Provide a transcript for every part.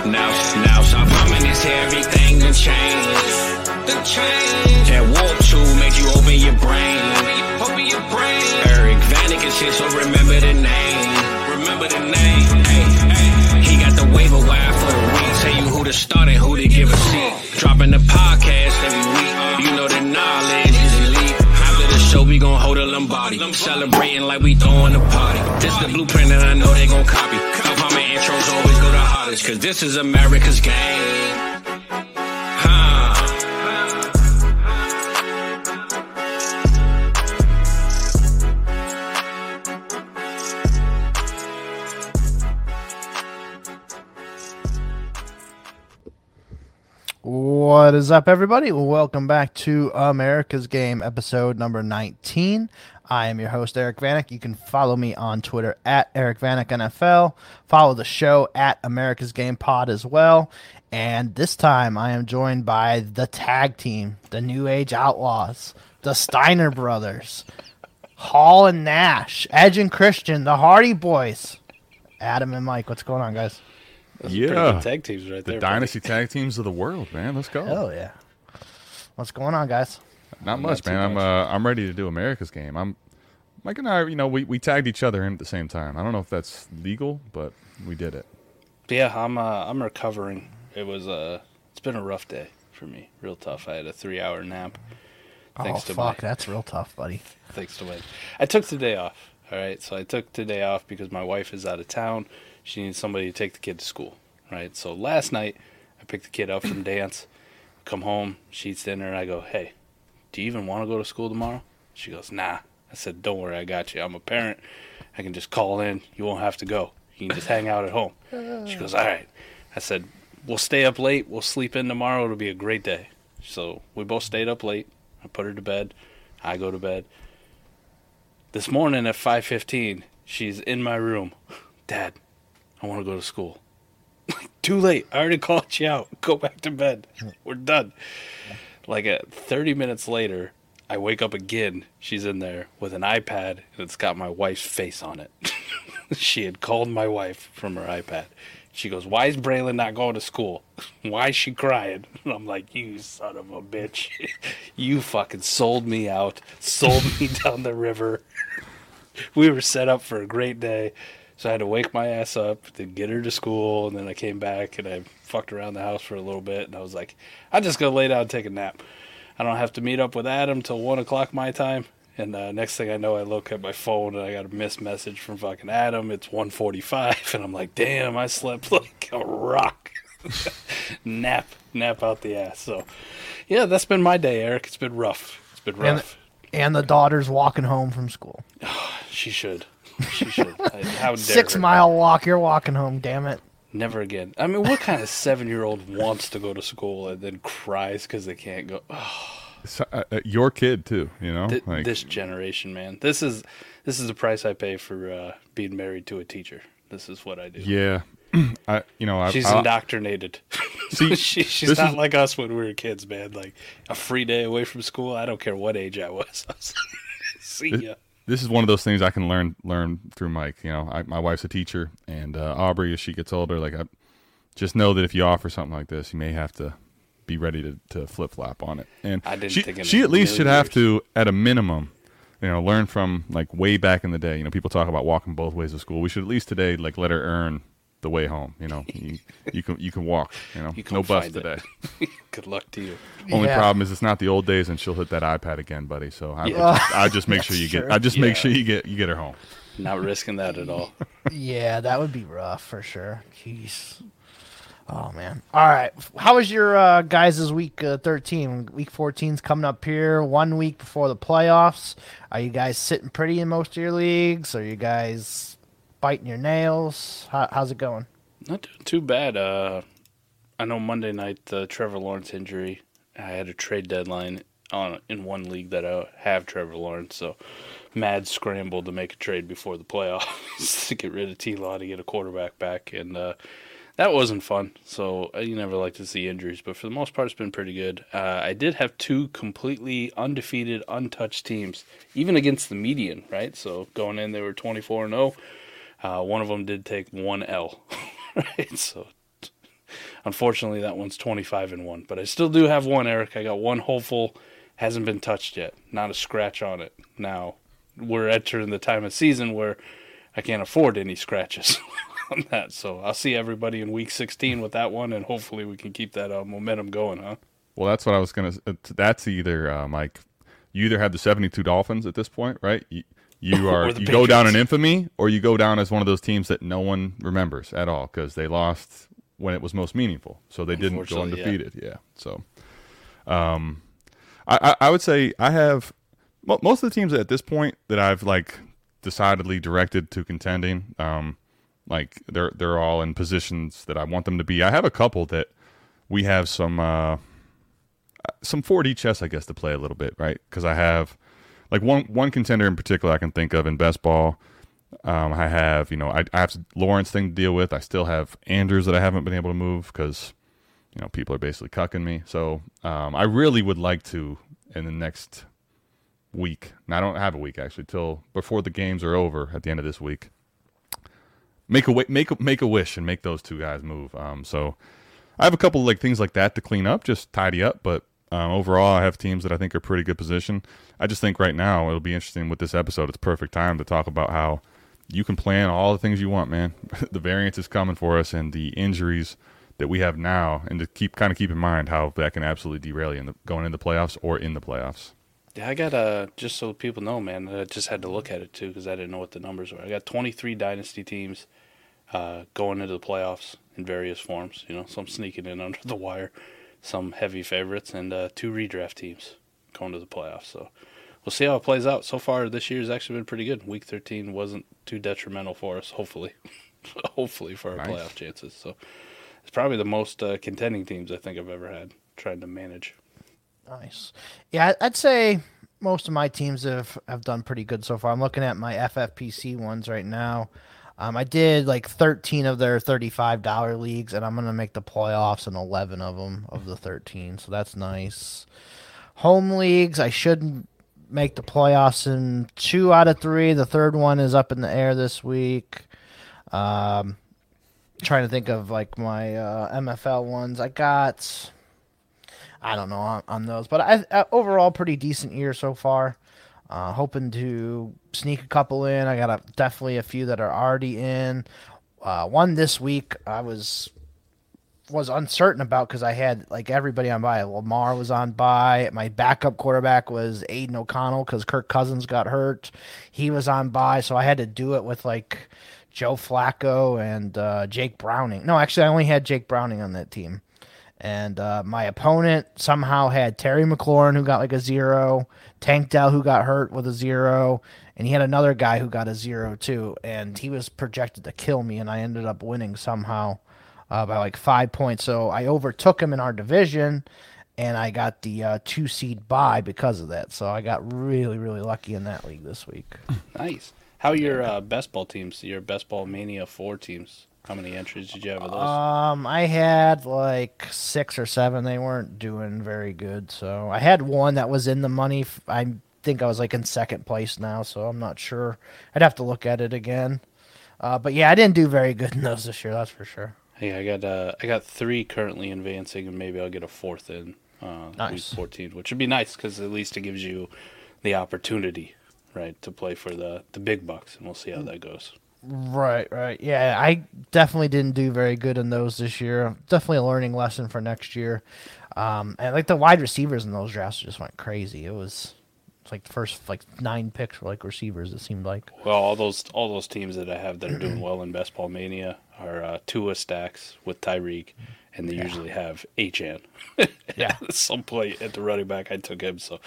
Now, now, now, stop humming this here, everything done changed. The change. That WoRP tool made you open your brain. Open your brain. Eric Vanek is here, so remember the name. Remember the name. Hey, hey. He got the waiver wire for the week. Tell you who to start and who to give a seat. Dropping the podcast every week. You know the knowledge is elite. After the show, we gon' hold a Lombardi. Celebrating like we throwing a party. This the blueprint and I know they gon' copy. How my intros always go the hardest. Cause this is America's game. What is up, everybody? Welcome back to America's Game, episode number 19. I am your host, Eric Vanek. You can follow me on Twitter at Eric Vanek NFL. Follow the show at America's Game Pod as well. And this time I am joined by the tag team, the New Age Outlaws, the Steiner Brothers, Hall and Nash, Edge and Christian, the Hardy Boys, Adam and Mike. What's going on, guys? Those are Yeah. good tag teams right The there. dynasty tag teams of the world, man. Let's go. Hell yeah. What's going on, guys? Not much, too man. I'm uh, I'm ready to do America's game. I'm Mike and I, you know, we, we tagged each other in at the same time. I don't know if that's legal, but we did it. But yeah, I'm uh, I'm recovering. It was uh, it's been a rough day for me. Real tough. I had a three hour nap. Thanks oh, to fuck. my That's real tough, buddy. thanks to my. I took today off. All right, so I took today off because my wife is out of town. She needs somebody to take the kid to school. Right. So last night I picked the kid up from dance. Come home, she eats dinner, and I go, "Hey, do you even want to go to school tomorrow?" She goes, "Nah." I said, "Don't worry, I got you. I'm a parent. I can just call in. You won't have to go. You can just hang out at home." She goes, "All right." I said, "We'll stay up late. We'll sleep in tomorrow. It'll be a great day." So we both stayed up late. I put her to bed. I go to bed. This morning at 5:15, she's in my room. Dad, I want to go to school. Too late. I already called you out. Go back to bed. Mm. We're done. Like at 30 minutes later, I wake up again. She's in there with an iPad and it's got my wife's face on it. she had called my wife from her iPad. She goes, "Why is Braylon not going to school? Why is she crying?" And I'm like, "You son of a bitch! you fucking sold me out, sold me down the river. we were set up for a great day." So I had to wake my ass up to get her to school, and then I came back and I fucked around the house for a little bit, and I was like, "I'm just gonna lay down and take a nap. I don't have to meet up with Adam till one o'clock my time." And uh, next thing I know, I look at my phone and I got a missed message from fucking Adam. It's 1:45, and I'm like, "Damn, I slept like a rock." nap, nap out the ass. So, yeah, that's been my day, Eric. It's been rough. It's been And- rough. And the daughter's walking home from school. She should. She should. How dare Six her. mile walk. You're walking home. Damn it. Never again. I mean, what kind of seven year old wants to go to school and then cries because they can't go? Oh, So, uh, uh, your kid too, you know. thi- like, this generation, man. This is this is the price I pay for uh, being married to a teacher. This is what I do. yeah, I you know I, She's I, indoctrinated. see she, she's not is- like us when we were kids, man. Like a free day away from school. I don't care what age I was. I was like, See ya. This is one of those things I can learn learn through Mike. You know, I, my wife's a teacher, and uh, Aubrey, as she gets older, like I just know that if you offer something like this, you may have to be ready to, to flip flop on it. And I didn't she, think in she at least should million have to, at a minimum, you know, learn from like way back in the day. You know, people talk about walking both ways to school. We should at least today like let her earn the way home. You know, you, you can you can walk. You know, You no bus today. Good luck to you. Only Yeah. problem is it's not the old days, and she'll hit that iPad again, buddy. So I, Yeah. I just make sure you That's get. true. I just make sure you get you get her home. Not risking that at all. Yeah, that would be rough for sure. Jeez. Oh man. All right. How was your uh, guys' week uh, 13? Week 14's coming up here. One week before the playoffs. Are you guys sitting pretty in most of your leagues? Are you guys biting your nails? How, how's it going? Not doing too bad. Uh, I know Monday night the Trevor Lawrence injury. I had a trade deadline on in one league that I have Trevor Lawrence, so mad scramble to make a trade before the playoffs to get rid of T. Law to get a quarterback back, and uh, that wasn't fun. So uh, you never like to see injuries, but for the most part, it's been pretty good. Uh, I did have two completely undefeated, untouched teams, even against the median. Right, so going in they were twenty four and zero. Uh, one of them did take one L, right? So unfortunately, that one's 25 and one. But I still do have one, Eric. I got one hopeful, hasn't been touched yet, not a scratch on it. Now we're entering the time of season where I can't afford any scratches on that. So I'll see everybody in week 16 with that one, and hopefully we can keep that uh, momentum going, huh? Well, that's what I was gonna. uh, That's either uh, Mike. You either have the seventy-two Dolphins at this point, right? You, you are you go down in infamy, or you go down as one of those teams that no one remembers at all because they lost when it was most meaningful. So they didn't go Unfortunately, yeah. undefeated. Yeah. So, um, I, I I would say I have most of the teams at this point that I've like decidedly directed to contending. Um, like they're they're all in positions that I want them to be. I have a couple that we have some uh some 4D chess, I guess, to play a little bit, right? Because I have like one one contender in particular I can think of in best ball. Um, I have you know I, I have Lawrence thing to deal with. I still have Andrews that I haven't been able to move because you know people are basically cucking me. So um, I really would like to in the next week. And I don't have a week actually till before the games are over at the end of this week. Make a make make a wish and make those two guys move. Um, so I have a couple like things like that to clean up, just tidy up. But um, overall, I have teams that I think are pretty good position. I just think right now it'll be interesting with this episode. It's perfect time to talk about how you can plan all the things you want, man. the variance is coming for us, and the injuries that we have now, and to keep kind of keep in mind how that can absolutely derail you in the, going into the playoffs or in the playoffs. Yeah, I got uh just so people know, man. I just had to look at it too because I didn't know what the numbers were. I got 23 dynasty teams uh, going into the playoffs in various forms. You know, some sneaking in under the wire, some heavy favorites, and uh, two redraft teams going to the playoffs. So we'll see how it plays out. So far, this year's actually been pretty good. Week 13 wasn't too detrimental for us. Hopefully, hopefully for our Nice. playoff chances. So it's probably the most uh, contending teams I think I've ever had trying to manage. Nice. Yeah, I'd say most of my teams have, have done pretty good so far. I'm looking at my FFPC ones right now. Um, I did like 13 of their $35 leagues, and I'm going to make the playoffs in 11 of them of the 13. So that's nice. Home leagues, I should make the playoffs in two out of three. The third one is up in the air this week. Um, trying to think of like my uh, MFL ones. I got. I don't know on, on those, but I, uh, overall pretty decent year so far. Uh, hoping to sneak a couple in. I got a, definitely a few that are already in. Uh, one this week I was was uncertain about because I had like everybody on bye. Lamar was on bye. My backup quarterback was Aidan O'Connell because Kirk Cousins got hurt. He was on bye, so I had to do it with like Joe Flacco and uh, Jake Browning. No, actually, I only had Jake Browning on that team. And uh, my opponent somehow had Terry McLaurin, who got like a zero, Tank Dell, who got hurt with a zero, and he had another guy who got a zero too. And he was projected to kill me, and I ended up winning somehow uh, by like five points. So I overtook him in our division, and I got the uh, two seed bye because of that. So I got really, really lucky in that league this week. Nice. How your uh, best ball teams? Your best ball mania four teams. How many entries did you have of those? Um, I had like six or seven. They weren't doing very good. So I had one that was in the money. I think I was like in second place now. So I'm not sure. I'd have to look at it again. Uh, but yeah, I didn't do very good in those this year. That's for sure. yeah, I got uh, I got three currently advancing, and maybe I'll get a fourth in uh, week Nice. fourteen, which would be nice because at least it gives you the opportunity, right, to play for the the big bucks, and we'll see how that goes. Right, right. Yeah, I definitely didn't do very good in those this year. Definitely a learning lesson for next year. Um, and like the wide receivers in those drafts just went crazy. It was it's like the first like nine picks were like receivers. It seemed like. Well, all those all those teams that I have that are doing well in best ball mania are uh, Tua stacks with Tyreek, and they usually have Achane. Yeah. At some point at the running back, I took him, so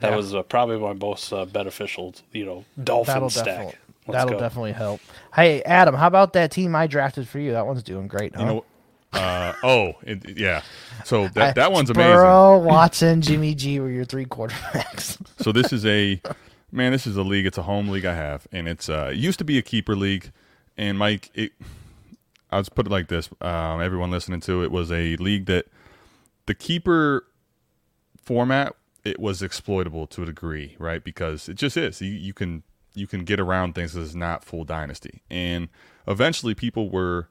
that Yeah. was uh, probably my most uh, beneficial, you know, Dolphin That'll stack. definitely Let's that'll go. definitely help. Hey Adam, how about that team I drafted for you? That one's doing great. Huh? You know, uh, oh, it, yeah. So that that one's amazing. Burrow, Watson, Jimmy G were your three quarterbacks. So this is a man. This is a league. It's a home league I have, and it's uh, it used to be a keeper league. And Mike, it, I'll just put it like this: um, everyone listening to it was a league that the keeper format it was exploitable to a degree, right? Because it just is. You, you can you can get around things. This is not full dynasty, and eventually people were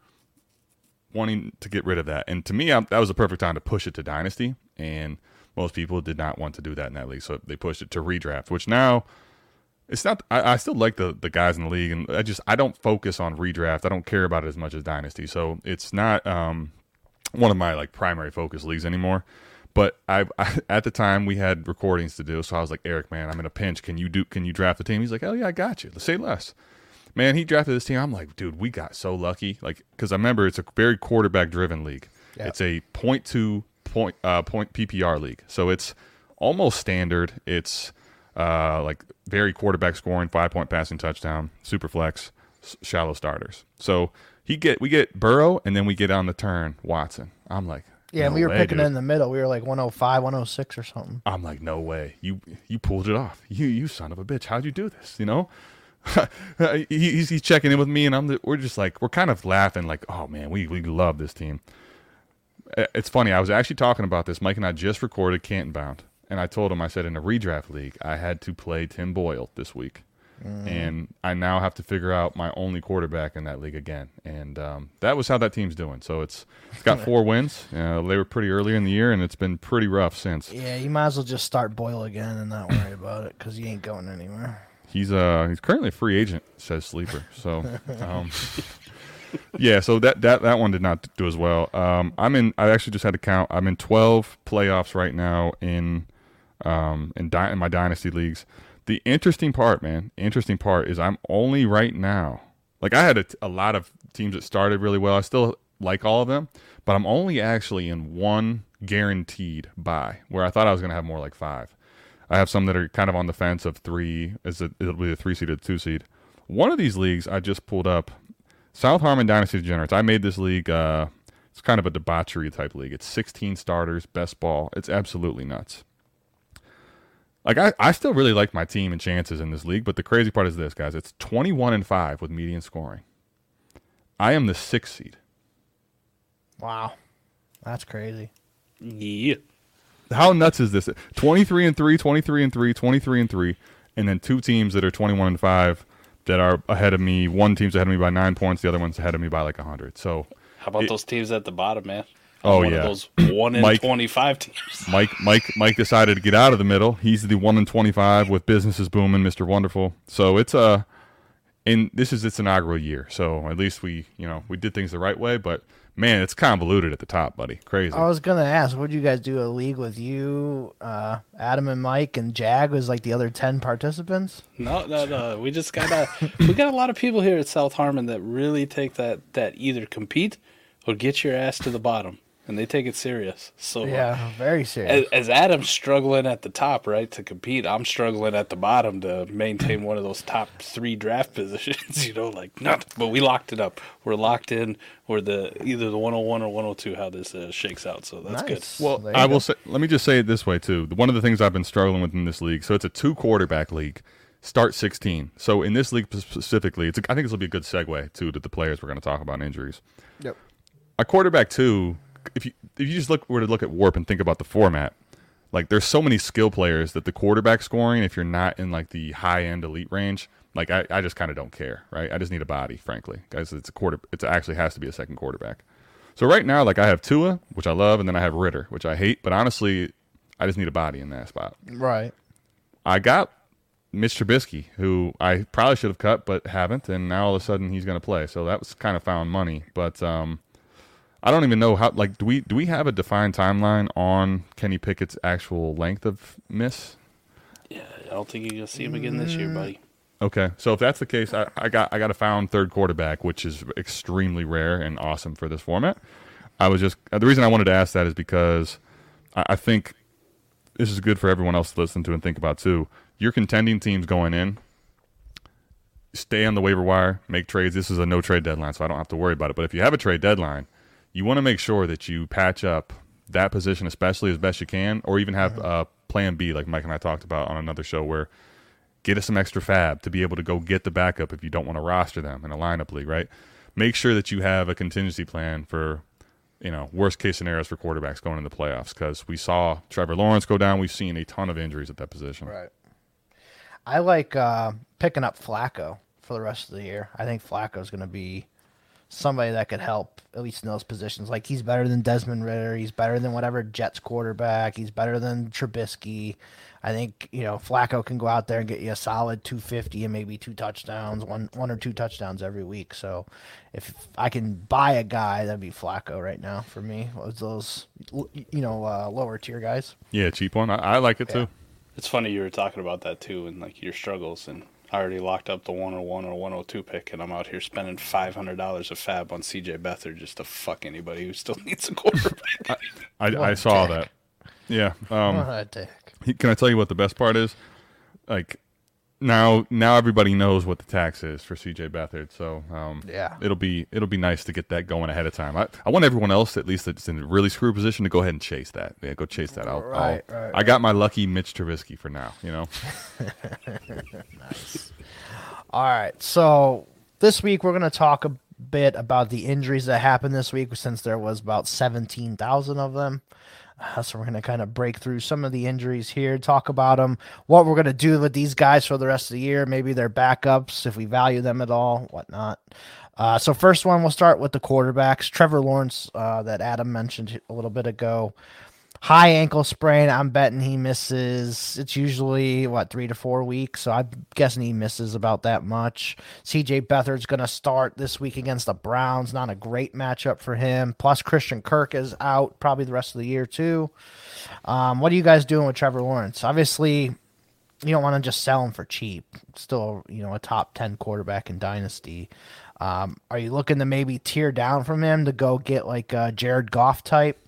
wanting to get rid of that. And to me, I, that was the perfect time to push it to dynasty. And most people did not want to do that in that league, so they pushed it to redraft. Which now it's not. I, I still like the the guys in the league, and I just I don't focus on redraft. I don't care about it as much as dynasty. So it's not um, one of my like primary focus leagues anymore. But I, I, at the time we had recordings to do, so I was like, Eric, man, I'm in a pinch. Can you do? Can you draft the team? He's like, Oh yeah, I got you. Let's say less. Man, he drafted this team. I'm like, dude, we got so lucky. Like, because I remember it's a very quarterback driven league. Yeah. It's a point two point uh, point PPR league, so it's almost standard. It's uh, like very quarterback scoring, five point passing touchdown, super flex, s- shallow starters. So he get we get Burrow, and then we get on the turn Watson. I'm like, Yeah, and no we were way, picking dude. in the middle. We were like 105, 106 or something. I'm like, no way. You you pulled it off. You you son of a bitch. How'd you do this? You know. he, he's, he's checking in with me, and I'm the, we're just like we're kind of laughing, like, oh man, we we love this team. It's funny. I was actually talking about this. Mike and I just recorded Canton Bound, and I told him I said in a redraft league I had to play Tim Boyle this week, and I now have to figure out my only quarterback in that league again. And um, that was how that team's doing. So it's it's got four wins. Uh, they were pretty early in the year, and it's been pretty rough since. Yeah, you might as well just start Boyle again and not worry about it because he ain't going anywhere. He's uh he's currently a free agent, says Sleeper. So um yeah, so that that that one did not do as well. Um I'm in I actually just had to count. I'm in 12 playoffs right now in um in, di- in my dynasty leagues. The interesting part, man, interesting part is I'm only right now. Like I had a, a lot of teams that started really well. I still like all of them, but I'm only actually in one guaranteed bye where I thought I was going to have more like 5. I have some that are kind of on the fence of three. Is it? It'll be a three seed or two seed. One of these leagues I just pulled up, South Harmon Dynasty Degenerates. I made this league. Uh, it's kind of a debauchery type league. It's 16 starters, best ball. It's absolutely nuts. Like I, I still really like my team and chances in this league, but the crazy part is this, guys. It's 21 and five with median scoring. I am the sixth seed. Wow, that's crazy. Yeah. How nuts is this? 23 and 3, 23 and 3, 23 and 3, and then two teams that are 21 and 5 that are ahead of me. One team's ahead of me by 9 points, the other one's ahead of me by like 100. So, How about It- those teams at the bottom, man? Oh, One yeah. of those one in Mike- twenty-five teams. Mike Mike Mike decided to get out of the middle. He's the 1 in 25 with businesses booming, Mr. Wonderful. So, it's a and this is its inaugural year. So, at least we, you know, we did things the right way, but man, it's convoluted at the top, buddy. Crazy. I was gonna ask, would you guys do a league with you, uh, Adam and Mike, and Jag was like the other ten participants? No, no, no. We just got a we got a lot of people here at South Harmon that really take that that either compete or get your ass to the bottom, and they take it serious. So uh, Yeah, very serious. as Adam's struggling at the top, right, to compete, I'm struggling at the bottom to maintain one of those top three draft positions. You know, like not, but we locked it up. We're locked in. We're the either the 101 or 102. How this uh, shakes out. So that's good. Well, I go. will say. Let me just say it this way too. One of the things I've been struggling with in this league. So it's a two quarterback league. Start sixteen. So in this league specifically, it's. A, I think this will be a good segue too to the players we're going to talk about injuries. Yep. A quarterback two. If you if you just look were to look at WoRP and think about the format, like there's so many skill players that the quarterback scoring, if you're not in like the high end elite range, like I, I just kind of don't care, right? I just need a body, frankly, guys. It's a quarter. It actually has to be a second quarterback. So right now, like I have Tua, which I love, and then I have Ridder, which I hate, but honestly, I just need a body in that spot. Right. I got Mitch Trubisky, who I probably should have cut, but haven't, and now all of a sudden he's going to play. So that was kind of found money, but um, I don't even know how. Like, do we do we have a defined timeline on Kenny Pickett's actual length of miss? Yeah, I don't think you're gonna see him again this year, mm. buddy. Okay, so if that's the case, I, I got I got a found third quarterback, which is extremely rare and awesome for this format. I was just uh, the reason I wanted to ask that is because I, I think this is good for everyone else to listen to and think about too. Your contending teams going in, stay on the waiver wire, make trades. This is a no trade deadline, so I don't have to worry about it. But if you have a trade deadline, you want to make sure that you patch up that position, especially as best you can, or even have uh, plan B, like Mike and I talked about on another show, where get us some extra FAAB to be able to go get the backup if you don't want to roster them in a lineup league, right? Make sure that you have a contingency plan for, you know, worst case scenarios for quarterbacks going into the playoffs because we saw Trevor Lawrence go down. We've seen a ton of injuries at that position. Right. I like uh, picking up Flacco for the rest of the year. I think Flacco's going to be somebody that could help at least in those positions. Like he's better than Desmond Ridder. He's better than whatever Jets quarterback. He's better than Trubisky. I think you know Flacco can go out there and get you a solid 250 and maybe two touchdowns, one one or two touchdowns every week. So if I can buy a guy, that'd be Flacco right now for me. Was those you know uh, lower tier guys? Yeah, cheap one. I, I like it Yeah. too. It's funny you were talking about that too, and like your struggles. And I already locked up the 101 or 102 pick, and I'm out here spending $500 of FAAB on CJ Beathard just to fuck anybody who still needs a quarterback. I, What I a saw dick. that. Yeah. Um, What a dick. Can I tell you what the best part is? Like now, now everybody knows what the tax is for CJ Beathard. So um, Yeah. it'll be it'll be nice to get that going ahead of time. I, I want everyone else, at least that's in a really screw position, to go ahead and chase that. Yeah, go chase that. I'll, Right, I'll- right, I got my lucky Mitch Trubisky for now. You know, nice. All right. So this week we're going to talk a bit about the injuries that happened this week since there was about 17,000 of them. Uh, so we're going to kind of break through some of the injuries here, talk about them, what we're going to do with these guys for the rest of the year, maybe their backups, if we value them at all, whatnot. Uh, so first one, we'll start with the quarterbacks. Trevor Lawrence, uh, that Adam mentioned a little bit ago, high ankle sprain. I'm betting he misses. It's usually what three to four weeks, so I'm guessing he misses about that much. CJ Beathard's going to start this week against the Browns. Not a great matchup for him. Plus Christian Kirk is out probably the rest of the year too. Um, what are you guys doing with Trevor Lawrence? Obviously, you don't want to just sell him for cheap. Still, you know, a top ten quarterback in dynasty. Um, are you looking to maybe tear down from him to go get like a Jared Goff type?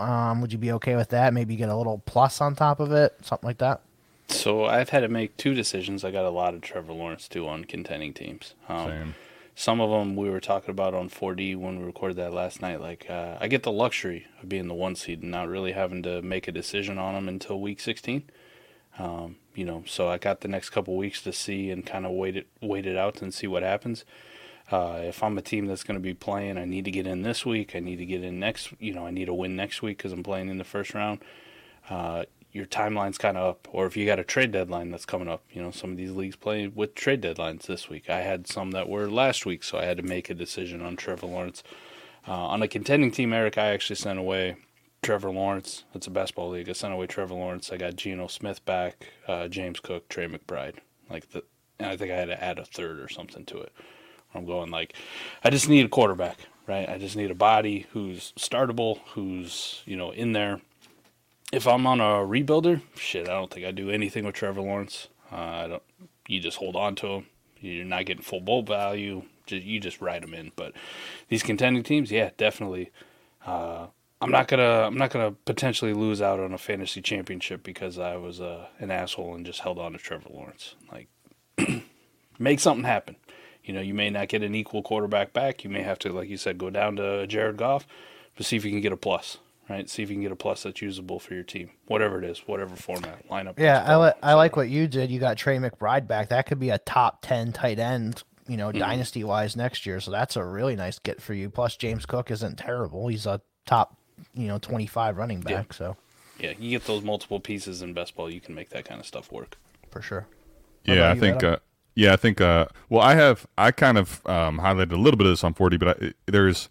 Um, would you be okay with that? Maybe get a little plus on top of it, something like that. so I've had to make two decisions. I got a lot of Trevor Lawrence too on contending teams. Um, Same. Some of them we were talking about on 4D when we recorded that last night. Like uh, I get the luxury of being the one seed and not really having to make a decision on them until week 16. Um, you know, so I got the next couple weeks to see and kind of wait it wait it out and see what happens. Uh, if I'm a team that's going to be playing, I need to get in this week. I need to get in next. You know, I need to win next week because I'm playing in the first round. Uh, your timeline's kind of up, or if you got a trade deadline that's coming up, you know, some of these leagues play with trade deadlines this week. I had some that were last week, so I had to make a decision on Trevor Lawrence. Uh, on a contending team, Eric, I actually sent away Trevor Lawrence. It's a basketball league. I sent away Trevor Lawrence. I got Geno Smith back, uh, James Cook, Trey McBride. Like the, and I think I had to add a third or something to it. I'm going like, I just need a quarterback, right? I just need a body who's startable, who's you know in there. If I'm on a rebuilder, shit, I don't think I do anything with Trevor Lawrence. Uh, I don't. You just hold on to him. You're not getting full bowl value. You just ride him in. But these contending teams, yeah, definitely. Uh, I'm not gonna. I'm not gonna potentially lose out on a fantasy championship because I was uh, an asshole and just held on to Trevor Lawrence. Like, make something happen. You know, you may not get an equal quarterback back. You may have to, like you said, go down to Jared Goff, but see if you can get a plus, right? See if you can get a plus that's usable for your team, whatever it is, whatever format lineup. Yeah, I, li- I like what you did. You got Trey McBride back. That could be a top 10 tight end, you know, dynasty wise next year. So that's a really nice get for you. Plus, James Cook isn't terrible. He's a top, you know, 25 running Yeah. back. So Yeah, you get those multiple pieces in best ball, you can make that kind of stuff work. for sure. What Yeah, I think. Uh, yeah, I think. Uh, well, I have. I kind of um, highlighted a little bit of this on 4D, but I, there's.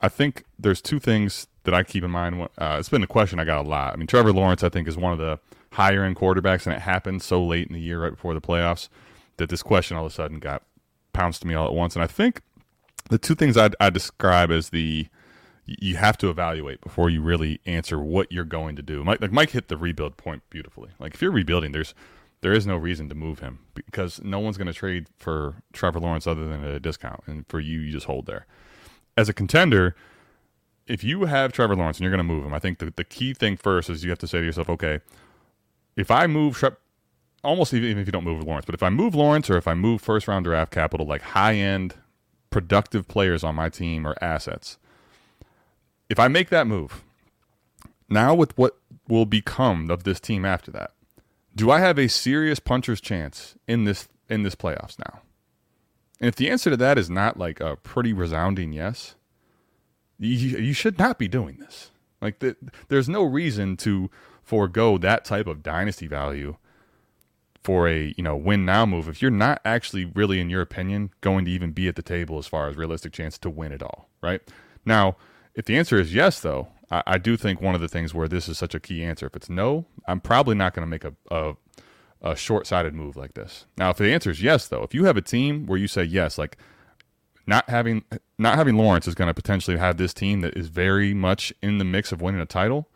I think there's two things that I keep in mind. Uh, it's been a question I got a lot. I mean, Trevor Lawrence, I think, is one of the higher end quarterbacks, and it happened so late in the year, right before the playoffs, that this question all of a sudden got pounced to me all at once. And I think the two things I'd, i describe as the you have to evaluate before you really answer what you're going to do. Mike, like Mike hit the rebuild point beautifully. Like if you're rebuilding, there's there is no reason to move him because no one's going to trade for Trevor Lawrence other than a discount, and for you, you just hold there. As a contender, if you have Trevor Lawrence and you're going to move him, I think the, the key thing first is you have to say to yourself, okay, if I move Tre- almost even if you don't move Lawrence, but if I move Lawrence or if I move first round draft capital, like high end productive players on my team or assets, if I make that move, now with what will become of this team after that, do I have a serious puncher's chance in this in this playoffs now? And if the answer to that is not like a pretty resounding yes, you, you should not be doing this. Like the, there's no reason to forego that type of dynasty value for a you know win now move if you're not actually really in your opinion going to even be at the table as far as realistic chance to win it all right now if the answer is yes though i, I do think one of the things where this is such a key answer if it's no i'm probably not going to make a, a, a short-sighted move like this now if the answer is yes though if you have a team where you say yes like not having not having lawrence is going to potentially have this team that is very much in the mix of winning a title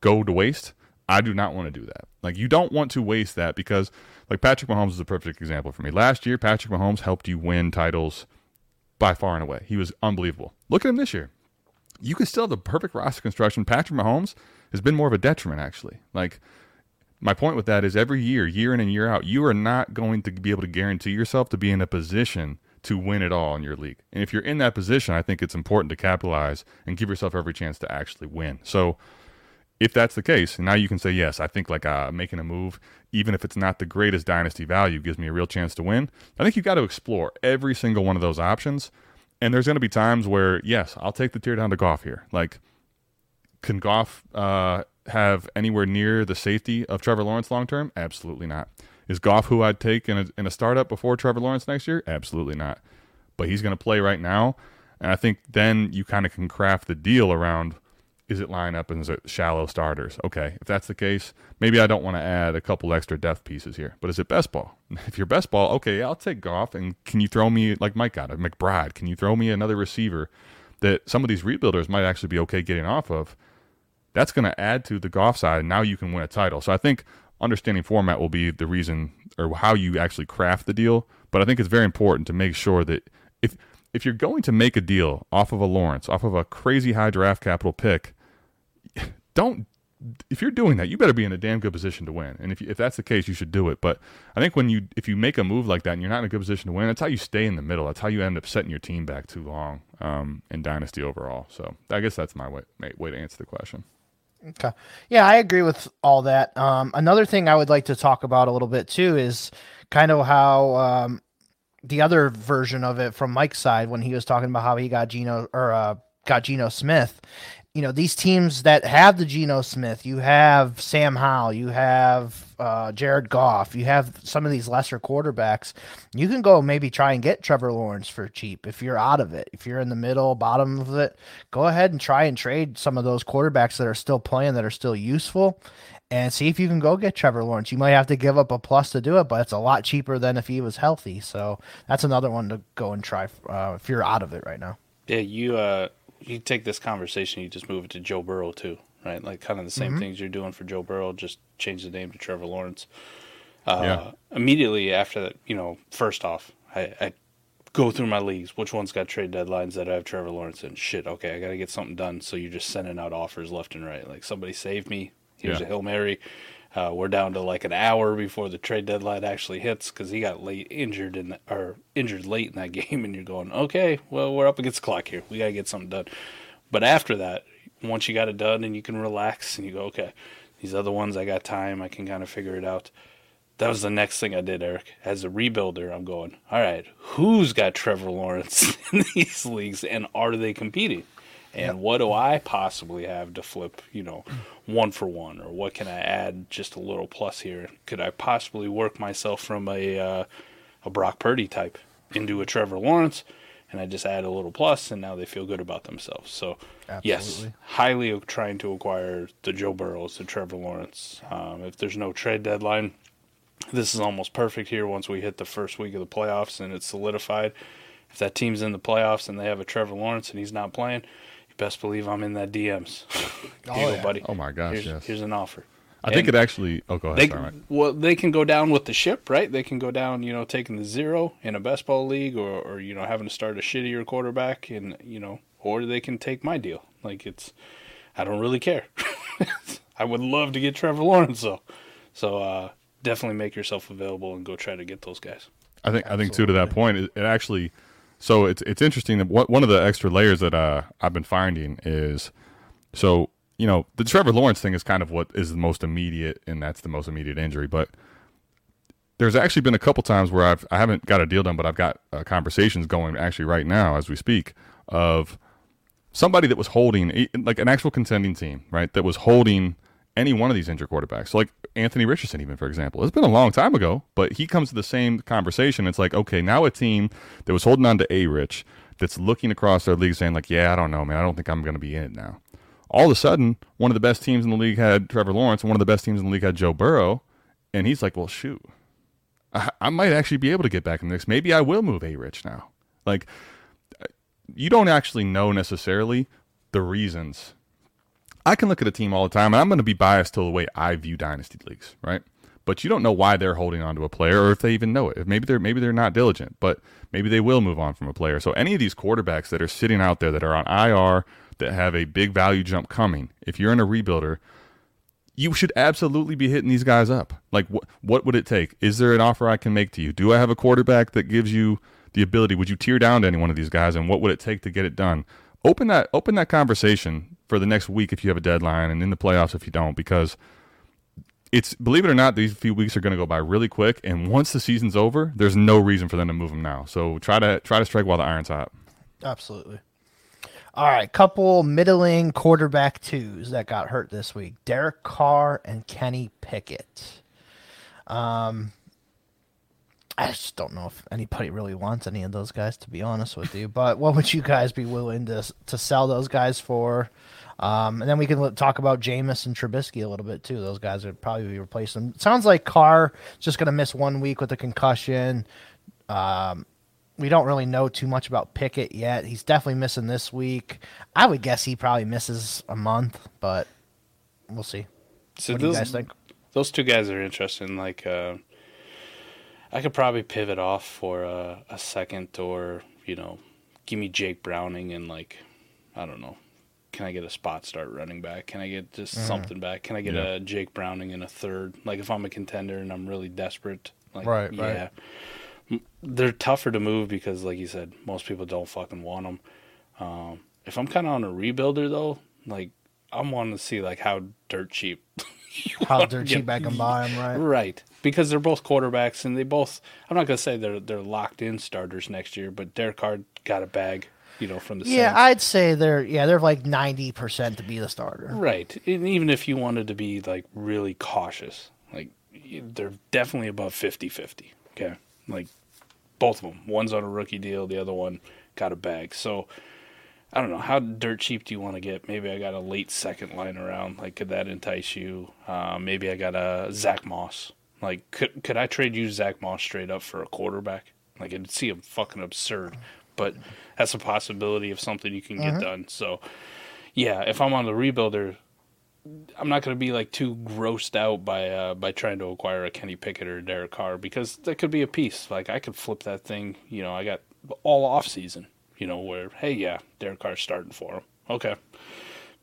go to waste I do not want to do that. Like you don't want to waste that because like Patrick Mahomes is a perfect example for me. Last year, Patrick Mahomes helped you win titles by far and away. He was unbelievable. Look at him this year. You could still have the perfect roster construction. Patrick Mahomes has been more of a detriment actually. Like my point with that is every year, year in and year out, you are not going to be able to guarantee yourself to be in a position to win it all in your league. And if you're in that position, I think it's important to capitalize and give yourself every chance to actually win. So if that's the case, now you can say, yes, I think like uh, making a move, even if it's not the greatest dynasty value, gives me a real chance to win. I think you've got to explore every single one of those options. And there's going to be times where, yes, I'll take the tear down to Goff here. Like, can Goff uh, have anywhere near the safety of Trevor Lawrence long term? Absolutely not. Is Goff who I'd take in a, in a startup before Trevor Lawrence next year? Absolutely not. But he's going to play right now. And I think then you kind of can craft the deal around is it line up and is it shallow starters? Okay, if that's the case, maybe I don't want to add a couple extra depth pieces here. But is it best ball? If you're best ball, okay, I'll take Goff. And can you throw me like Mike got it, McBride? Can you throw me another receiver that some of these rebuilders might actually be okay getting off of? That's going to add to the Goff side, and now you can win a title. So I think understanding format will be the reason or how you actually craft the deal. But I think it's very important to make sure that if if you're going to make a deal off of a Lawrence, off of a crazy high draft capital pick, don't. If you're doing that, you better be in a damn good position to win. And if if that's the case, you should do it. But I think when you if you make a move like that and you're not in a good position to win, that's how you stay in the middle. That's how you end up setting your team back too long um, in dynasty overall. So I guess that's my way way to answer the question. Okay. Yeah, I agree with all that. Um, another thing I would like to talk about a little bit too is kind of how um, the other version of it from Mike's side when he was talking about how he got Geno or uh, got Geno Smith. You know, these teams that have the Geno Smith, you have Sam Howell, you have uh, Jared Goff, you have some of these lesser quarterbacks. You can go maybe try and get Trevor Lawrence for cheap if you're out of it. If you're in the middle, bottom of it, go ahead and try and trade some of those quarterbacks that are still playing, that are still useful, and see if you can go get Trevor Lawrence. You might have to give up a plus to do it, but it's a lot cheaper than if he was healthy. So that's another one to go and try uh, if you're out of it right now. Yeah, you uh, you take this conversation, you just move it to Joe Burrow too, right? Like kind of the same mm-hmm. things you're doing for Joe Burrow, just change the name to Trevor Lawrence. Uh, yeah. Immediately after that, you know, first off, I, I go through my leagues. Which one's got trade deadlines that I have Trevor Lawrence in? Shit, okay, I got to get something done. So you're just sending out offers left and right. Like somebody save me. Here's yeah. a hail mary. Uh, we're down to like an hour before the trade deadline actually hits because he got late injured in the, or injured late in that game, and you're going, okay, well we're up against the clock here. We got to get something done. But after that, once you got it done and you can relax and you go, okay, these other ones I got time, I can kind of figure it out. That was the next thing I did, Eric. As a rebuilder, I'm going, all right, who's got Trevor Lawrence in these leagues and are they competing? And what do I possibly have to flip, you know, one for one, or what can I add just a little plus here? Could I possibly work myself from a uh, a Brock Purdy type into a Trevor Lawrence, and I just add a little plus, and now they feel good about themselves. So, Absolutely. yes, highly trying to acquire the Joe Burrows, the Trevor Lawrence. Um, if there's no trade deadline, this is almost perfect here. Once we hit the first week of the playoffs and it's solidified, if that team's in the playoffs and they have a Trevor Lawrence and he's not playing best believe I'm in that DMs. oh, yeah. buddy. Oh my gosh, here's, yes. Here's an offer. I and think it actually. Oh, go ahead. They, Sorry. Well, they can go down with the ship, right? They can go down, you know, taking the zero in a best ball league, or, or you know, having to start a shittier quarterback, and you know, or they can take my deal. Like it's, I don't really care. I would love to get Trevor Lawrence though, so uh, definitely make yourself available and go try to get those guys. I think Absolutely. I think too to that point, it, it actually so it's it's interesting that one of the extra layers that uh, I've been finding is so you know the Trevor Lawrence thing is kind of what is the most immediate, and that's the most immediate injury. But there's actually been a couple times where I've I haven't got a deal done, but I've got uh, conversations going actually right now as we speak of somebody that was holding like an actual contending team, right? That was holding any one of these injured quarterbacks. So like Anthony Richardson, even for example, it's been a long time ago, but he comes to the same conversation. It's like, okay, now a team that was holding on to A Rich that's looking across their league saying like, yeah, I don't know, man, I don't think I'm going to be in it now. All of a sudden, one of the best teams in the league had Trevor Lawrence, and one of the best teams in the league had Joe Burrow, and he's like, well, shoot, I, I might actually be able to get back in the mix. Maybe I will move A Rich now. Like, uh, you don't actually know necessarily the reasons I can look at a team all the time, and I'm going to be biased to the way I view dynasty leagues, right? But you don't know why they're holding on to a player, or if they even know it. Maybe they're maybe they're not diligent, but maybe they will move on from a player. So any of these quarterbacks that are sitting out there that are on IR that have a big value jump coming, if you're in a rebuilder, you should absolutely be hitting these guys up. Like what what would it take? Is there an offer I can make to you? Do I have a quarterback that gives you the ability? Would you tear down to any one of these guys, and what would it take to get it done? Open that open that conversation for the next week if you have a deadline, and in the playoffs if you don't, because it's believe it or not, these few weeks are going to go by really quick, and once the season's over, there's no reason for them to move them now. So try to try to strike while the iron's hot. Absolutely. All right, couple middling quarterback twos that got hurt this week: Derek Carr and Kenny Pickett. Um, I just don't know if anybody really wants any of those guys, to be honest with you. But what would you guys be willing to to sell those guys for? Um, and then we can talk about Jameis and Trubisky a little bit too. Those guys would probably be replacing. It sounds like Carr just going to miss one week with a concussion. Um, we don't really know too much about Pickett yet. He's definitely missing this week. I would guess he probably misses a month, but we'll see. So what do you those, guys think? those two guys are interesting. Like, uh, I could probably pivot off for a, a second, or you know, give me Jake Browning and like, I don't know, can I get a spot start running back? Can I get just Mm-hmm. something back? Can I get Yeah. a Jake Browning in a third? Like if I'm a contender and I'm really desperate, like Right, right. yeah, M- they're tougher to move because, like you said, most people don't fucking want them. Um, if I'm kind of on a rebuilder though, like I'm wanting to see like how dirt cheap. How dirt cheap I can buy him, right? Right, because they're both quarterbacks, and they both. I'm not gonna say they're they're locked in starters next year, but Derek Carr got a bag, you know, from the Yeah, Saints. I'd say they're yeah they're like ninety percent to be the starter. Right. And even if you wanted to be like really cautious, like they're definitely above 50-50. Okay. Like both of them. One's on a rookie deal, the other one got a bag. So I don't know how dirt cheap do you want to get? Maybe I got a late second line around. Like, could that entice you? Uh, maybe I got a Zack Moss. Like, could could I trade you Zack Moss straight up for a quarterback? Like, it'd seem fucking absurd, but that's a possibility of something you can get done. So, yeah, if I'm on the rebuilder, I'm not going to be like too grossed out by uh, by trying to acquire a Kenny Pickett or a Derek Carr because that could be a piece. Like I could flip that thing. You know, I got all off season. You know, where hey, yeah, Derek Carr's starting for him. Okay,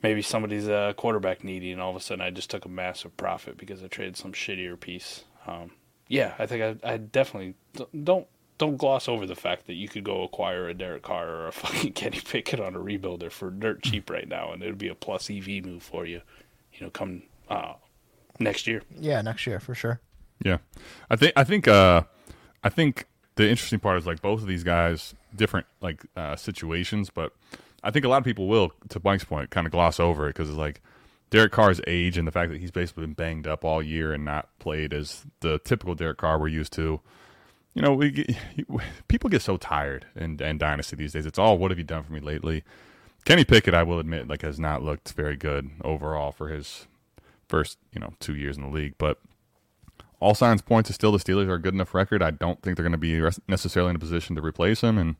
maybe somebody's a quarterback needy, and all of a sudden I just took a massive profit because I traded some shittier piece. Um, yeah, I think I, I definitely don't don't gloss over the fact that you could go acquire a Derek Carr or a fucking Kenny Pickett on a rebuilder for dirt cheap right now, and it would be a plus EV move for you. You know, come uh, next year. Yeah, next year for sure. Yeah, I think I think uh, I think the interesting part is like both of these guys different like uh, situations, but I think a lot of people will, to Mike's point, kind of gloss over it because it's like Derek Carr's age and the fact that he's basically been banged up all year and not played as the typical Derek Carr we're used to. You know, we people get so tired in, in dynasty these days. It's all what have you done for me lately? Kenny Pickett, I will admit, like has not looked very good overall for his first you know two years in the league, but all signs point to still the Steelers are a good enough record. I don't think they're going to be necessarily in a position to replace him, and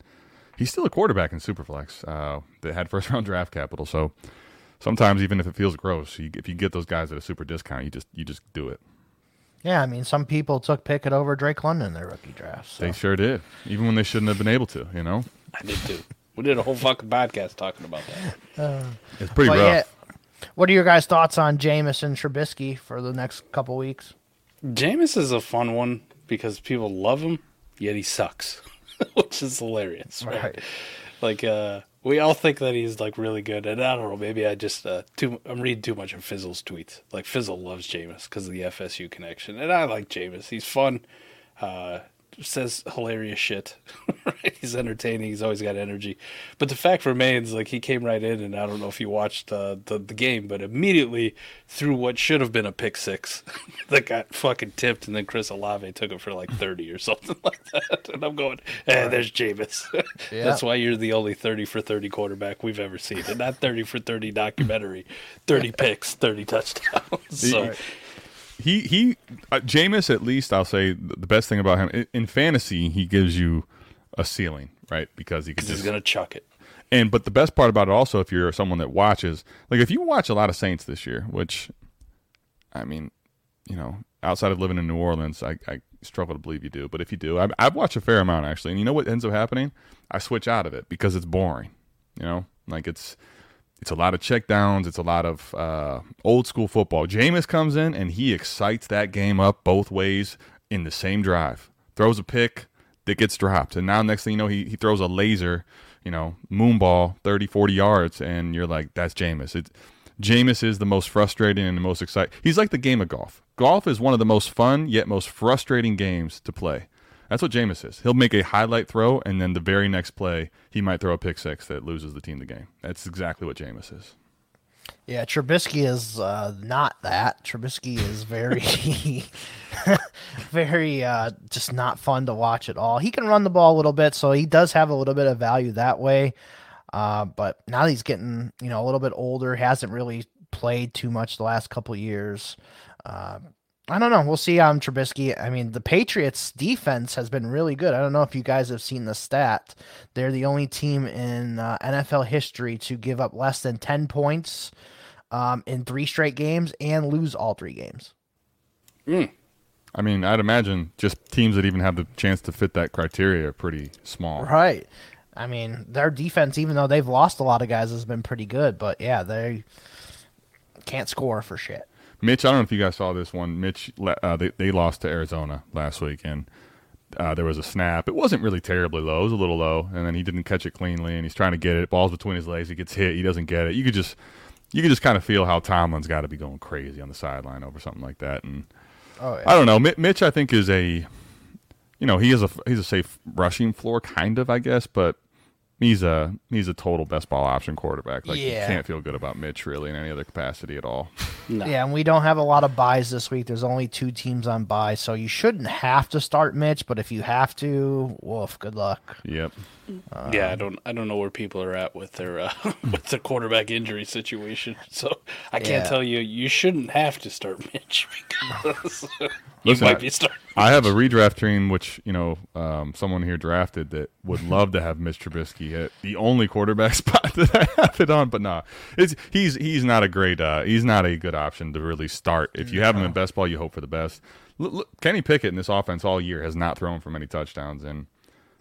he's still a quarterback in Superflex uh, that had first round draft capital. So sometimes, even if it feels gross, you, if you get those guys at a super discount, you just you just do it. Yeah, I mean some people took Pickett over Drake London in their rookie draft. So. They sure did, even when they shouldn't have been able to. You know, I did too. We did a whole fucking podcast talking about that. it's pretty rough. yeah, what are your guys' thoughts on Jameis and Trubisky for the next couple weeks? Jameis is a fun one because people love him, yet he sucks, which is hilarious, right? Right. Like, uh, we all think that he's like really good, and I don't know. Maybe I just uh, too. I'm reading too much of Fizzle's tweets. Like Fizzle loves Jameis because of the FSU connection, and I like Jameis. He's fun. Uh, says hilarious shit. right? He's entertaining. He's always got energy. But the fact remains, like he came right in, and I don't know if you watched uh, the the game, but immediately through what should have been a pick six that got fucking tipped, and then Chris Olave took it for like thirty or something like that. And I'm going, eh, there's Jameis. Yeah. That's why you're the only thirty for thirty quarterback we've ever seen, and not thirty for thirty documentary, thirty picks, thirty touchdowns. so. Right. He he uh, Jameis at least I'll say the best thing about him in, in fantasy he gives you a ceiling right? Because he can He's gonna chuck it. and but the best part about it also if you're someone that watches like if you watch a lot of Saints this year which I mean you know outside of living in New Orleans I, I struggle to believe you do but if you do I've, I've watched a fair amount actually. And you know what ends up happening? I switch out of it because it's boring you know? Like it's it's a lot of check downs. It's a lot of uh, old school football. Jameis comes in and he excites that game up both ways in the same drive. Throws a pick that gets dropped. And now next thing you know, he, he throws a laser, you know, moon ball 30, 40 yards. And you're like, that's Jameis. It's, Jameis is the most frustrating and the most exciting. He's like the game of golf. Golf is one of the most fun yet most frustrating games to play. That's what Jameis is. He'll make a highlight throw, and then the very next play, he might throw a pick six that loses the team the game. That's exactly what Jameis is. Yeah, Trubisky is uh, not that. Trubisky is very, very uh, just not fun to watch at all. He can run the ball a little bit, so he does have a little bit of value that way. Uh, but now he's getting, you know, a little bit older. Hasn't really played too much the last couple years. I don't know. We'll see on Trubisky. I mean, the Patriots defense has been really good. I don't know if you guys have seen the stat. They're the only team in uh, NFL history to give up less than 10 points um, in three straight games and lose all three games. I mean, I'd imagine just teams that even have the chance to fit that criteria are pretty small. Right. I mean, their defense, even though they've lost a lot of guys, has been pretty good. But yeah, they can't score for shit. Mitch, I don't know if you guys saw this one. Mitch, uh, they, they lost to Arizona last week, and uh, there was a snap. It wasn't really terribly low. It was a little low, and then he didn't catch it cleanly, and he's trying to get it. Ball's between his legs. He gets hit. He doesn't get it. You could just you could just kind of feel how Tomlin's got to be going crazy on the sideline over something like that. And Oh, yeah. I don't know. Mi- Mitch, I think is a, you know, he is a he's a safe rushing floor kind of, I guess, but he's a he's a total best ball option quarterback. Like Yeah. you can't feel good about Mitch really in any other capacity at all. No. Yeah, and we don't have a lot of buys this week. There's only two teams on buy, so you shouldn't have to start Mitch. But if you have to, woof, good luck. Yep. yeah, I don't I don't know where people are at with their uh, with the quarterback injury situation. So I can't Yeah. tell you you shouldn't have to start Mitch because you Listen, might be starting. I have a redraft team, which you know, um, someone here drafted that would love to have Mitch Trubisky at the only quarterback spot that I have it on. But nah, it's he's he's not a great uh, he's not a good option to really start. If you have him in best ball, you hope for the best. Look, look, Kenny Pickett in this offense all year has not thrown for many touchdowns, and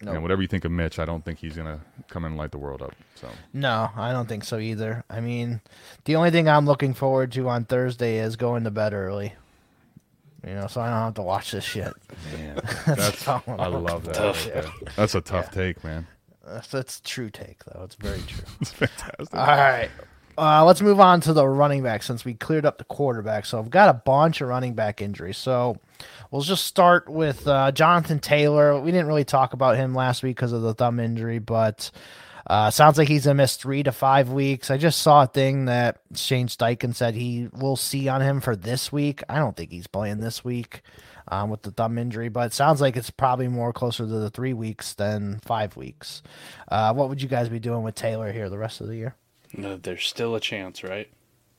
you know, whatever you think of Mitch, I don't think he's gonna come in and light the world up. So No, I don't think so either. I mean, the only thing I'm looking forward to on Thursday is going to bed early. You know, so I don't have to watch this shit. man, that's all I love that. Tough. Yeah. That's a tough take, man. That's, that's true take though. It's very true. It's fantastic. All right. Uh, let's move on to the running back since we cleared up the quarterback. So I've got a bunch of running back injuries. So we'll just start with uh, Jonathan Taylor. We didn't really talk about him last week because of the thumb injury, but uh, sounds like he's gonna miss three to five weeks. I just saw a thing that Shane Steichen said he will see on him for this week. I don't think he's playing this week um, with the thumb injury, but it sounds like it's probably more closer to the three weeks than five weeks. Uh, what would you guys be doing with Taylor here the rest of the year? No, there's still a chance, right?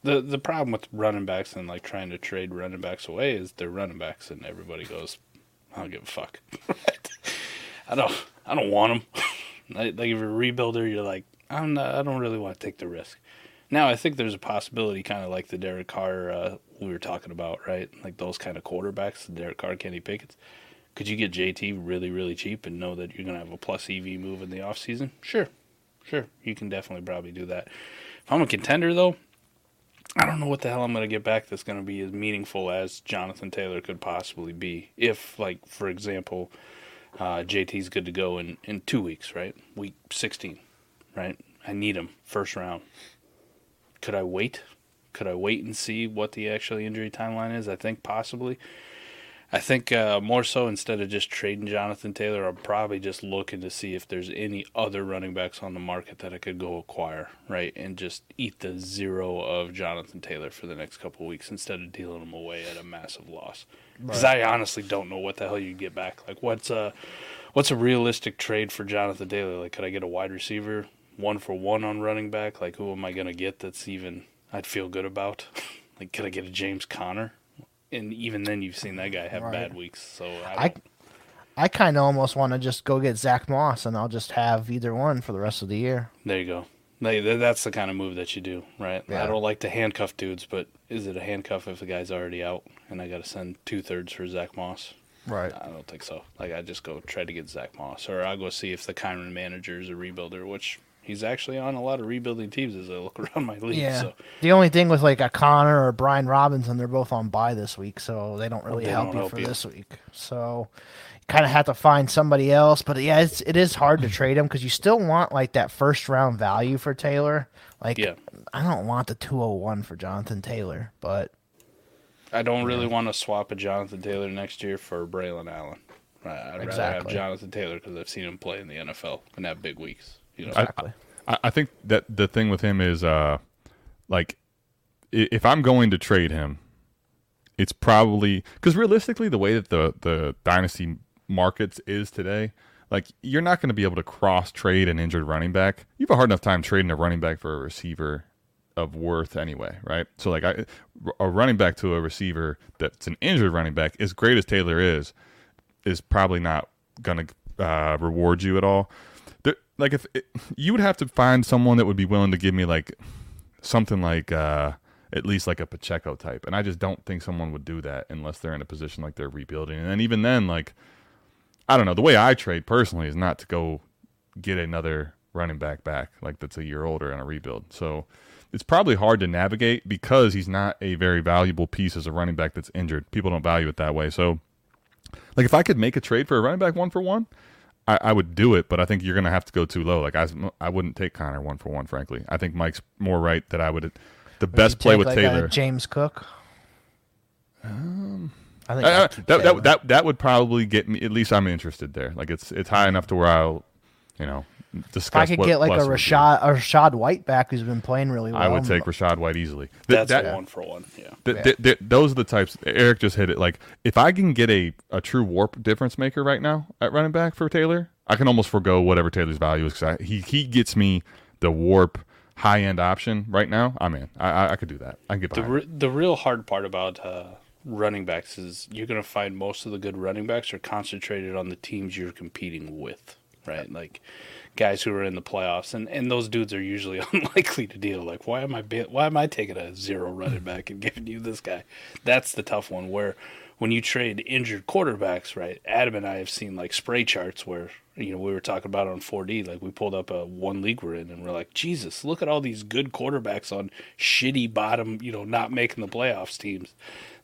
The the problem with running backs and like trying to trade running backs away is they're running backs and everybody goes, I don't give a fuck. I don't I don't want them. like, like if you're a rebuilder, you're like I'm not, I don't really want to take the risk. Now I think there's a possibility, kind of like the Derek Carr uh, we were talking about, right? Like those kind of quarterbacks, the Derek Carr, Kenny Pickett's. Could you get JT really, really cheap and know that you're gonna have a plus EV move in the offseason? Sure, Sure, you can definitely probably do that. If I'm a contender, though, I don't know what the hell I'm going to get back that's going to be as meaningful as Jonathan Taylor could possibly be. If, like, for example, uh, JT's good to go in, in two weeks, right? Week 16, right? I need him first round. Could I wait? Could I wait and see what the actual injury timeline is? I think possibly. I think uh, more so instead of just trading Jonathan Taylor, I'm probably just looking to see if there's any other running backs on the market that I could go acquire, right, and just eat the zero of Jonathan Taylor for the next couple of weeks instead of dealing him away at a massive loss. Because I honestly don't know what the hell you get back. Like, what's a what's a realistic trade for Jonathan Taylor? Like, could I get a wide receiver one for one on running back? Like, who am I gonna get that's even I'd feel good about? like, could I get a James Conner? And even then you've seen that guy have Right. bad weeks. So I, I I kind of almost want to just go get Zack Moss and I'll just have either one for the rest of the year. there you go. That's the kind of move that you do, right? Yeah. I don't like to handcuff dudes, but is it a handcuff if the guy's already out and I got to send two thirds for Zack Moss? Right. I don't think so. Like I just go try to get Zack Moss, or I'll go see if the Kyren manager is a rebuilder, which he's actually on a lot of rebuilding teams as I look around my league. Yeah. So The only thing with like a Conner or Brian Robinson, they're both on bye this week, so they don't really They help don't you help for you. this week. So you kind of have to find somebody else. But yeah, it's, it is hard to trade him because you still want like that first round value for Taylor. Like, Yeah. I don't want the 201 for Jonathan Taylor, but I don't really want to swap a Jonathan Taylor next year for Braelon Allen. I- I'd rather have Jonathan Taylor because I've seen him play in the NFL and have big weeks. You know, I- exactly. I, I think that the thing with him is uh like if I'm going to trade him, it's probably because realistically the way that the the dynasty markets is today, like you're not going to be able to cross trade an injured running back. You have a hard enough time trading a running back for a receiver of worth anyway, right? So like I, a running back to a receiver that's an injured running back, as great as Taylor is, is probably not going to uh, reward you at all. Like if it, you would have to find someone that would be willing to give me like something like uh, at least like a Pacheco type, and I just don't think someone would do that unless they're in a position like they're rebuilding. And then even then, like I don't know, the way I trade personally is not to go get another running back back like that's a year older and a rebuild. So it's probably hard to navigate because he's not a very valuable piece as a running back that's injured. People don't value it that way. So like if I could make a trade for a running back one for one, I, I would do it, but I think you're going to have to go too low. Like I, I wouldn't take Conner one for one. Frankly, I think Mike's more right that I would. The best play with like, Taylor. James Cook. I think Uh, I'd that, that that that would probably get me. At least I'm interested there. Like it's it's high enough to where I'll, you know, if. I could what get like a plus would be. Rachaad, a Rachaad White back who's been playing really well. I would take Rachaad White easily. Th- that's that- one for one. Yeah. th- Yeah. th- th- those are the types. Eric just hit it. Like if I can get a a true WoRP difference maker right now at running back for Taylor, I can almost forego whatever Taylor's value is because he he gets me the WoRP high end option right now. I'm in. I I, I could do that. I can get The re- the real hard part about uh, running backs is you're going to find most of the good running backs are concentrated on the teams you're competing with, right? Like guys who are in the playoffs, and, and those dudes are usually unlikely to deal. Like why am I why am I taking a zero running back and giving you this guy? That's the tough one. Where when you trade injured quarterbacks, right? Adam and I have seen like spray charts where you know we were talking about on 4D. Like we pulled up a one league we're in, and we're like, Jesus, look at all these good quarterbacks on shitty bottom, you know, not making the playoffs teams.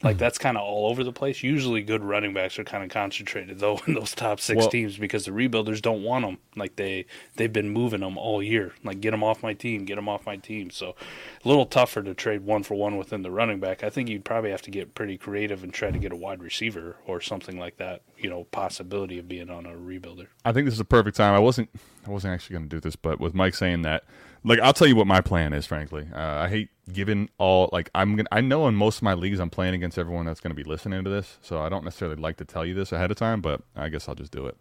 Like hmm. that's kind of all over the place. Usually, good running backs are kind of concentrated though in those top six Well- teams because the rebuilders don't want them. Like they they've been moving them all year. Like get them off my team, get them off my team. So a little tougher to trade one for one within the running back. I think you'd probably have to get pretty creative and try to get a wide receiver or something like that. You know, possibility of being on a rebuilder. I think this is a perfect time. I wasn't I wasn't actually going to do this, but with Mike saying that, like I'll tell you what my plan is. Frankly, uh, I hate giving all like I'm gonna. I know in most of my leagues I'm playing against everyone that's going to be listening to this, so I don't necessarily like to tell you this ahead of time, but I guess I'll just do it.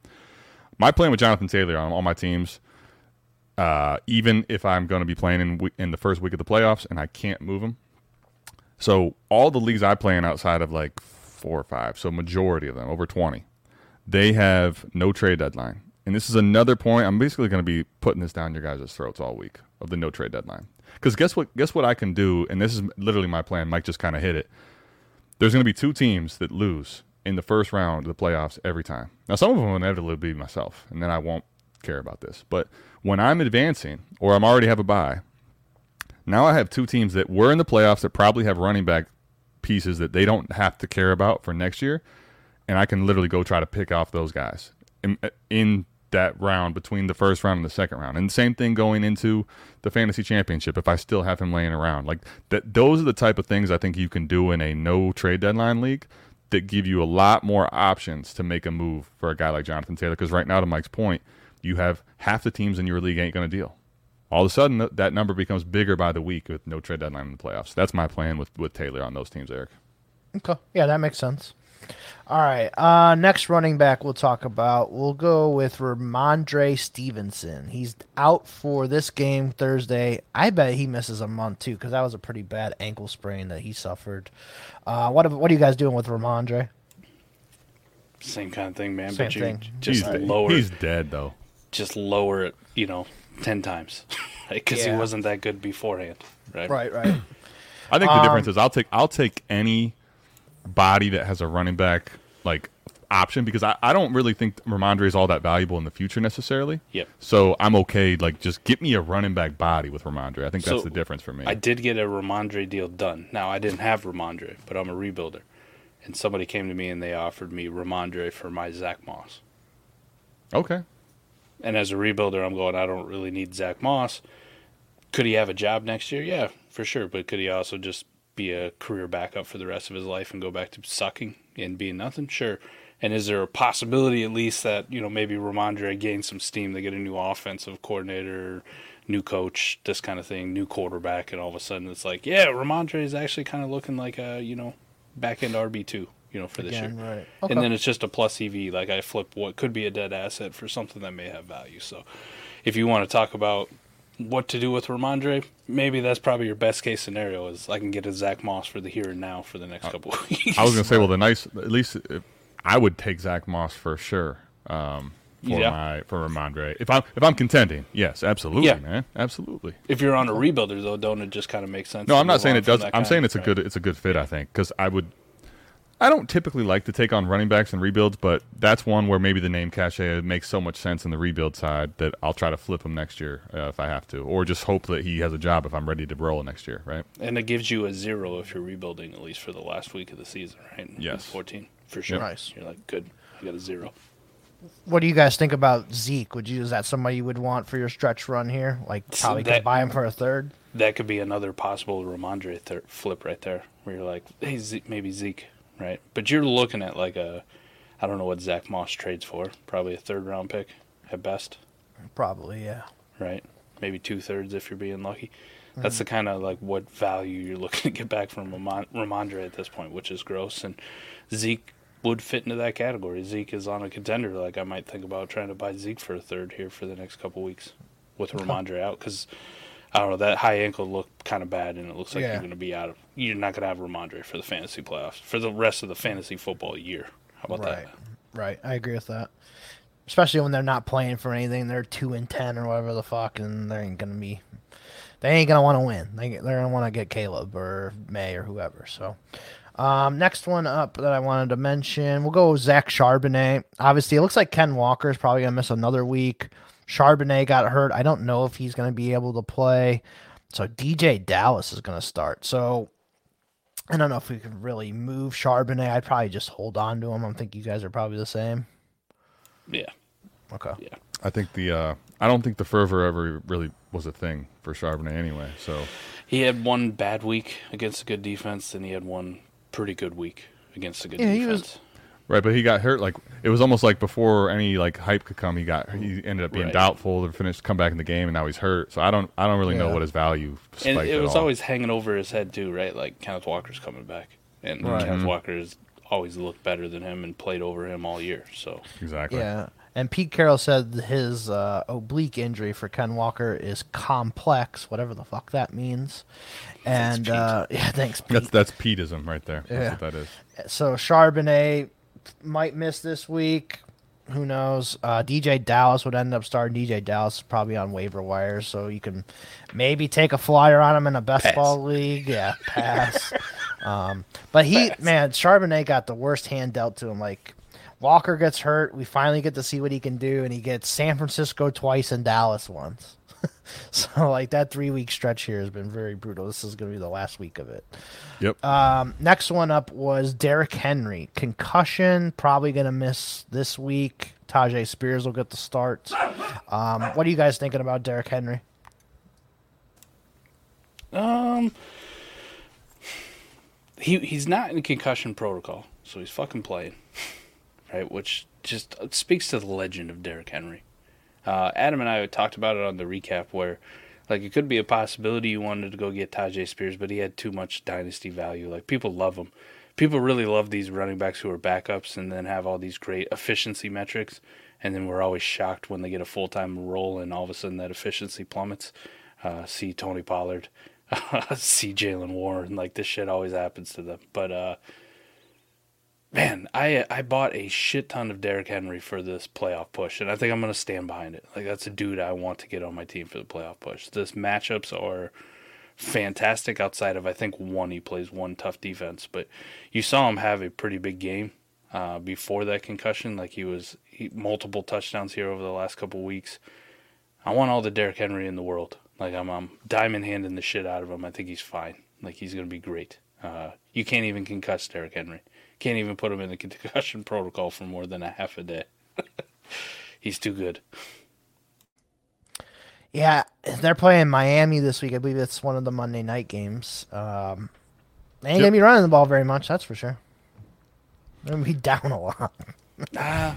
My plan with Jonathan Taylor on all my teams, uh, even if I'm going to be playing in in the first week of the playoffs and I can't move him, so all the leagues I play in outside of like four or five, so majority of them over twenty, they have no trade deadline. And this is another point. I'm basically going to be putting this down your guys' throats all week of the no trade deadline. Because guess what? Guess what I can do, and this is literally my plan. Mike just kind of hit it. There's going to be two teams that lose in the first round of the playoffs every time. Now, some of them will inevitably be myself, and then I won't care about this. But when I'm advancing, or I'm already have a bye, now I have two teams that were in the playoffs that probably have running back pieces that they don't have to care about for next year, and I can literally go try to pick off those guys in, in that round between the first round and the second round. And same thing going into the fantasy championship if I still have him laying around. Like that those are the type of things I think you can do in a no trade deadline league that give you a lot more options to make a move for a guy like Jonathan Taylor. Because right now, to Mike's point, you have half the teams in your league ain't going to deal. All of a sudden, that number becomes bigger by the week with no trade deadline in the playoffs. That's my plan with, with Taylor on those teams, Eric. Okay. Yeah, that makes sense. All right. Uh, next running back we'll talk about. We'll go with Rhamondre Stevenson. He's out for this game Thursday. I bet he misses a month too because that was a pretty bad ankle sprain that he suffered. Uh, what what are you guys doing with Rhamondre? Same kind of thing, man. Same but you thing. just he's, lower, he's dead though. just lower it, you know, ten times, because Yeah. he wasn't that good beforehand, right? Right. Right. I think the Um, difference is I'll take I'll take any body that has a running back like option because I, I don't really think Rhamondre is all that valuable in the future necessarily. Yep. So I'm okay. Like just get me a running back body with Rhamondre. I think that's the difference for me. I did get a Rhamondre deal done. Now I didn't have Rhamondre, but I'm a rebuilder, and somebody came to me and they offered me Rhamondre for my Zack Moss. okay. And as a rebuilder, I'm going. I don't really need Zack Moss. Could he have a job next year? Yeah, for sure. But could he also just be a career backup for the rest of his life and go back to sucking and being nothing? Sure. And is there a possibility at least that you know maybe Rhamondre gains some steam? They get a new offensive coordinator, new coach, this kind of thing, new quarterback, and all of a sudden it's like, yeah, Rhamondre is actually kind of looking like a you know back end RB two, you know, for this Again, year. right. Okay. And then it's just a plus EV. Like I flip what could be a dead asset for something that may have value. So if you want to talk about what to do with Rhamondre, maybe that's probably your best case scenario is I can get a Zack Moss for the here and now for the next couple of weeks. I was gonna say, well, the nice at least if, I would take Zack Moss for sure. Um, for Yeah. my for Rhamondre, if I'm if I'm contending, yes, absolutely, Yeah. man, absolutely. if you're on a rebuilder though, don't it just kind of make sense? No, I'm not saying it does. that I'm saying it's a good it's a good fit. I think because I would. I don't typically like to take on running backs and rebuilds, but that's one where maybe the name cachet makes so much sense in the rebuild side that I'll try to flip him next year uh, if I have to, or just hope that he has a job if I'm ready to roll next year, right? And it gives you a zero if you're rebuilding at least for the last week of the season, right? In Yes. 14 for sure. Nice. You're like good. You got a zero. What do you guys think about Zeke? Would you is that somebody you would want for your stretch run here? Like So probably that- could buy him for a third. that could be another possible Rhamondre thir- flip right there, where you're like, hey, Zeke, maybe Zeke, right? But you're looking at like a, I don't know what Zack Moss trades for, probably a third round pick at best, Probably, yeah. right? Maybe two thirds if you're being lucky. That's mm-hmm. the kind of like what value you're looking to get back from Ramon- Rhamondre at this point, which is gross. And Zeke would fit into that category. Zeke is on a contender. Like I might think about trying to buy Zeke for a third here for the next couple weeks with Rhamondre out because I don't know that high ankle looked kind of bad, and it looks like Yeah. you're going to be out of. You're not going to have Rhamondre for the fantasy playoffs for the rest of the fantasy football year. How about Right. that? Right. I agree with that. Especially when they're not playing for anything. They're two and ten or whatever the fuck, and they ain't gonna be. They ain't gonna want to win. They they're gonna want to get Caleb or Maye or whoever. So, um, next one up that I wanted to mention, we'll go with Zach Charbonnet. Obviously, it looks like Ken Walker is probably gonna miss another week. Charbonnet got hurt. I don't know if he's gonna be able to play. So DeeJay Dallas is gonna start. So I don't know if we could really move Charbonnet. I'd probably just hold on to him. I think you guys are probably the same. Yeah, Okay. yeah. I think the uh, I don't think the fervor ever really was a thing for Charbonnet anyway. So He had one bad week against a good defense, and he had one pretty good week against a good Yeah, he defense. was- right, but he got hurt like it was almost like before any like hype could come. He got he ended up being Right. doubtful to finish come back in the game, and now he's hurt. So I don't I don't really know what his value and spiked it at was all. always hanging over his head too, right? Like Kenneth Walker's coming back, and Right. Kenneth Mhm. Walker's always looked better than him and played over him all year. So exactly. Yeah. And Pete Carroll said his uh, oblique injury for Ken Walker is complex, whatever the fuck that means. And Pete. uh, yeah, thanks, Pete. That's that's Peteism right there. Yeah. What that is. so Charbonnet might miss this week. Who knows? Uh, DeeJay Dallas would end up starting. DeeJay Dallas probably on waiver wire, so you can maybe take a flyer on him in a best Pass. ball league. Yeah, pass. um, but he, Pass. man, Charbonnet got the worst hand dealt to him. Like Walker gets hurt, we finally get to see what he can do, and he gets San Francisco twice and Dallas once. so like that three week stretch here has been very brutal. This is going to be the last week of it. Yep. Um, next one up was Derrick Henry. Concussion, probably going to miss this week. Tyjae Spears will get the start. Um, what are you guys thinking about Derrick Henry? Um, he he's not in concussion protocol, so he's fucking playing, right? Which just speaks to the legend of Derrick Henry. Uh, Adam and I talked about it on the recap where, like, it could be a possibility you wanted to go get Tyjae Spears, but he had too much dynasty value. Like, people love him. People really love these running backs who are backups and then have all these great efficiency metrics, and then we're always shocked when they get a full time role and all of a sudden that efficiency plummets. Uh, see Tony Pollard, see Jaylen Warren, like this shit always happens to them. But uh, man, I I bought a shit ton of Derrick Henry for this playoff push, and I think I'm gonna stand behind it. Like that's a dude I want to get on my team for the playoff push. This matchups are fantastic outside of I think one he plays one tough defense, but you saw him have a pretty big game uh, before that concussion. Like he was he, multiple touchdowns here over the last couple weeks. I want all the Derrick Henry in the world. Like I'm, I'm diamond handing the shit out of him. I think he's fine. Like he's gonna be great. Uh, you can't even concuss Derrick Henry. Can't even put him in the concussion protocol for more than a half a day. he's too good. Yeah, they're playing Miami this week. I believe it's one of the Monday night games. Um, they ain't Yep. gonna be running the ball very much, that's for sure. They're gonna be down a lot. Ah,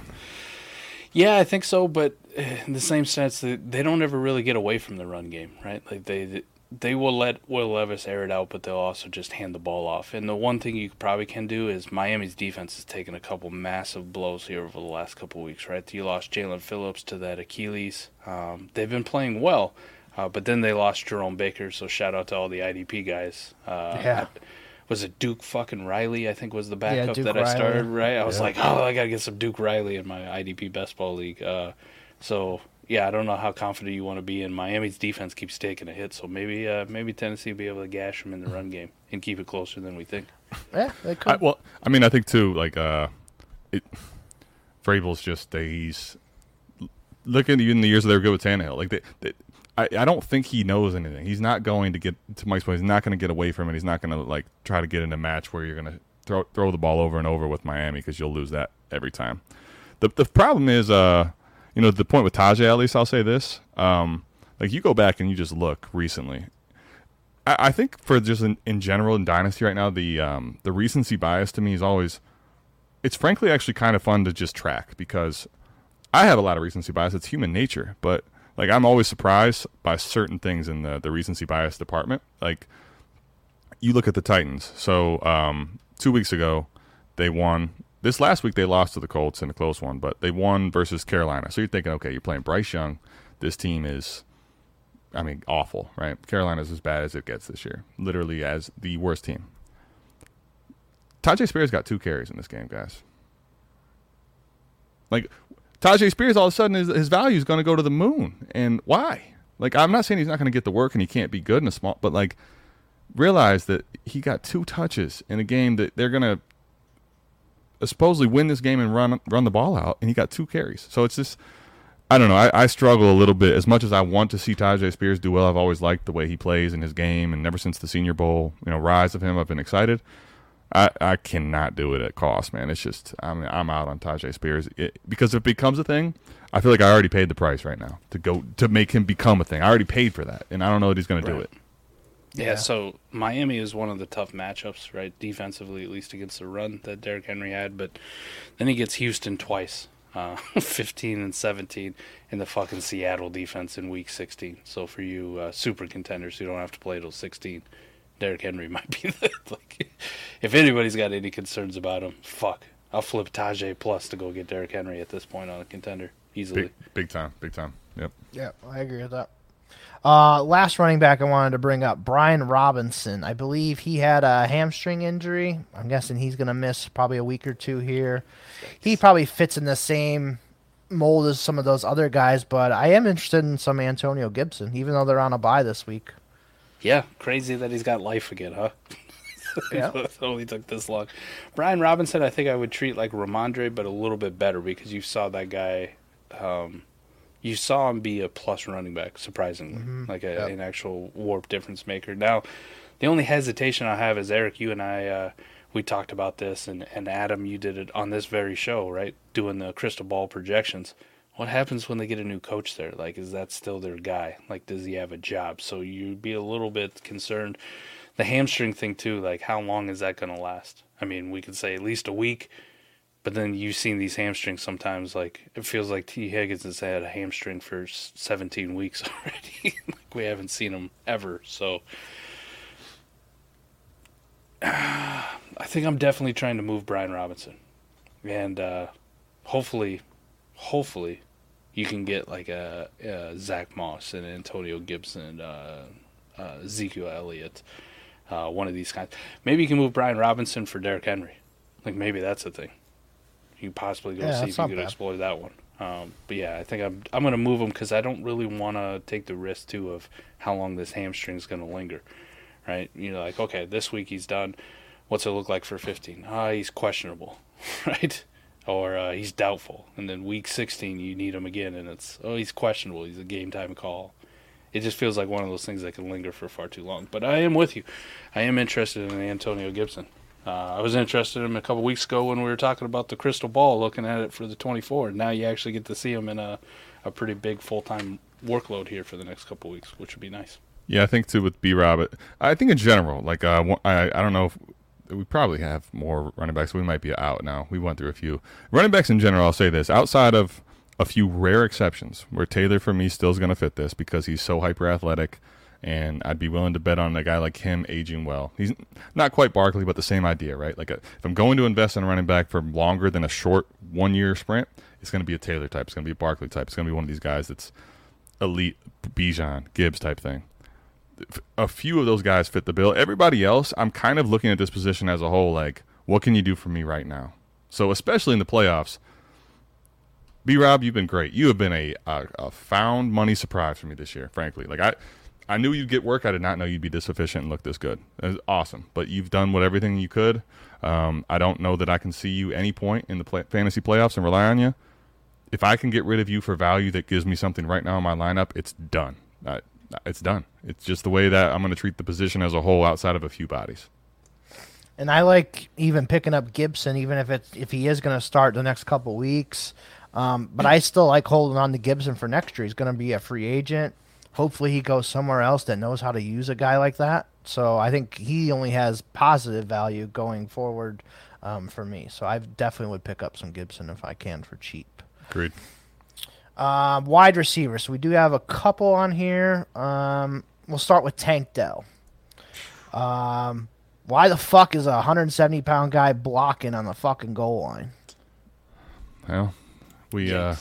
yeah, I think so. But eh, in the same sense, that they don't ever really get away from the run game, right? Like they they will let Will Levis air it out, but they'll also just hand the ball off. And the one thing you probably can do is Miami's defense has taken a couple massive blows here over the last couple weeks, right? You lost Jaelan Phillips to that Achilles. Um, they've been playing well. Uh, but then they lost Jerome Baker, so shout out to all the IDP guys. Uh, Yeah. was it Duke fucking Riley? I think was the backup Duke that I Riley. started. Right, I was Yeah. like, oh, I gotta get some Duke Riley in my IDP best ball league. Uh, so yeah, I don't know how confident you want to be in Miami's defense keeps taking a hit. So maybe uh, maybe Tennessee will be able to gash them in the run game and keep it closer than we think. yeah, they could. I, well, I mean, I think too. Like, uh, it, Vrabel's just uh, he's look at even the years that they were good with Tannehill. Like, they, they, I, I don't think he knows anything. He's not going to get to Mike's point. He's not going to get away from it. He's not going to like try to get in a match where you're going to throw throw the ball over and over with Miami because you'll lose that every time. The the problem is, uh, you know, the point with Tyjae. At least I'll say this. Um, like you go back and you just look recently. I, I think for just in, in general in Dynasty right now, the um, the recency bias to me is always. It's frankly actually kind of fun to just track because I have a lot of recency bias. It's human nature, but like I'm always surprised by certain things in the the recency bias department. Like you look at the Titans. So um, two weeks ago, they won. This last week they lost to the Colts in a close one, but they won versus Carolina. So you're thinking, okay, you're playing Bryce Young. This team is, I mean, awful, right? Carolina's as bad as it gets this year, literally as the worst team. Tyjae Spears got two carries in this game, guys. Like Tyjae Spears, all of a sudden his, his value is going to go to the moon, and why? Like I'm not saying he's not going to get the work and he can't be good in a small, but like realize that he got two touches in a game that they're going to supposedly win this game and run run the ball out, and he got two carries. So it's just. I don't know. I, I struggle a little bit. As much as I want to see Tyjae Spears do well, I've always liked the way he plays in his game, and ever since the Senior Bowl, you know, rise of him, I've been excited. I, I cannot do it at cost, man. It's just I'm I'm out on Tyjae Spears it, because if it becomes a thing, I feel like I already paid the price right now to go to make him become a thing. I already paid for that, and I don't know that he's going to do it. Yeah, Yeah. so Miami is one of the tough matchups, right? Defensively, at least against the run that Derrick Henry had, but then he gets Houston twice, uh, 15 and 17, in the fucking Seattle defense in Week 16. So for you uh, super contenders who don't have to play till 16, Derrick Henry might be the like. If anybody's got any concerns about him, fuck, I'll flip Tyjae plus to go get Derrick Henry at this point on a contender easily. Big big time, big time. Yep. Yeah, I agree with that. Uh, last running back I wanted to bring up, Brian Robinson. I believe he had a hamstring injury. I'm guessing he's going to miss probably a week or two here. He probably fits in the same mold as some of those other guys, but I am interested in some Antonio Gibson, even though they're on a bye this week. Yeah, crazy that he's got life again, huh? Yeah. it only took this long. Brian Robinson, I think I would treat like Rhamondre, but a little bit better because you saw that guy. Um, you saw him be a plus running back, surprisingly, like a, Yep. an actual WoRP difference maker. Now, the only hesitation I have is Eric. You and I, uh, we talked about this, and and Adam, you did it on this very show, right? Doing the crystal ball projections. What happens when they get a new coach there? Like, is that still their guy? Like, does he have a job? So you'd be a little bit concerned. The hamstring thing too, like, how long is that going to last? I mean, we could say at least a week. But then you've seen these hamstrings sometimes. Like it feels like Tee Higgins has had a hamstring for 17 weeks already. like we haven't seen him ever. So I think I'm definitely trying to move Brian Robinson, and uh, hopefully, hopefully, you can get like a, a Zack Moss and Antonio Gibson, uh, uh, Ezekiel Elliott, uh, one of these guys. Maybe you can move Brian Robinson for Derrick Henry. Like maybe that's a thing. You possibly go Yeah, see if you could bad. explore that one. Um, but yeah, I think I'm I'm gonna move him because I don't really want to take the risk too of how long this hamstring is gonna linger, right? You know, like okay, this week he's done. What's it look like for 15? Ah, he's questionable, right? Or uh, he's doubtful, and then week 16 you need him again, and it's oh he's questionable. He's a game time call. It just feels like one of those things that can linger for far too long. But I am with you. I am interested in Antonio Gibson. Uh, I was interested in him a couple weeks ago when we were talking about the crystal ball, looking at it for the 24. Now you actually get to see him in a, a pretty big full time workload here for the next couple weeks, which would be nice. Yeah, I think too with B Rob. I think in general, like uh, I I don't know if we probably have more running backs. We might be out now. We went through a few running backs in general. I'll say this: outside of a few rare exceptions, where Taylor for me still is going to fit this because he's so hyper athletic, and I'd be willing to bet on a guy like him aging well. He's not quite Barkley, but the same idea, right? Like a, if I'm going to invest in a running back for longer than a short one year sprint, it's going to be a Taylor type. It's going to be a Barkley type. It's going to be one of these guys that's elite Bijan Gibbs type thing a few of those guys fit the bill. Everybody else, I'm kind of looking at this position as a whole like, what can you do for me right now? So, especially in the playoffs, B Rob, you've been great. You have been a, a, a found money surprise for me this year, frankly. Like, I, I knew you'd get work. I did not know you'd be this efficient and look this good. It was awesome. But you've done what everything you could. Um, I don't know that I can see you any point in the play, fantasy playoffs and rely on you. If I can get rid of you for value that gives me something right now in my lineup, it's done. It's done. It's just the way that I'm going to treat the position as a whole outside of a few bodies. And I like even picking up Gibson, even if it's if he is going to start the next couple weeks. Um, but I still like holding on to Gibson for next year. He's going to be a free agent. Hopefully, he goes somewhere else that knows how to use a guy like that. So I think he only has positive value going forward um, for me. So I definitely would pick up some Gibson if I can for cheap. Agreed. Um, wide receivers. So we do have a couple on here. Um, we'll start with Tank Dell. Um, why the fuck is a 170 pound guy blocking on the fucking goal line? Well, we, uh,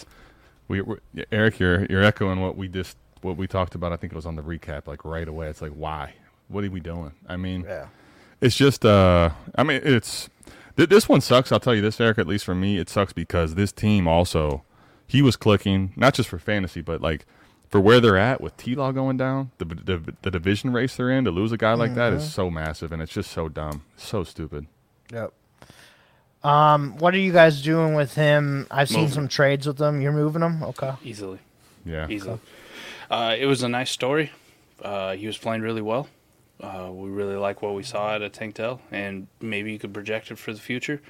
we, we, Eric, you're you're echoing what we just what we talked about. I think it was on the recap, like right away. It's like, why? What are we doing? I mean, Yeah. it's just uh i mean it's th- this one sucks i'll tell you this eric at least for me it sucks because this team also he was clicking not just for fantasy but like for where they're at with t-law going down the, the, the division race they're in to lose a guy like that is so massive and it's just so dumb so stupid Yep. Um, what are you guys doing with him? I've seen Moving. some trades with him. You're moving him, okay? Easily. yeah Easily. Uh, it was a nice story. Uh, he was playing really well. Uh, we really like what we saw out of Tank Dell, and maybe you could project it for the future.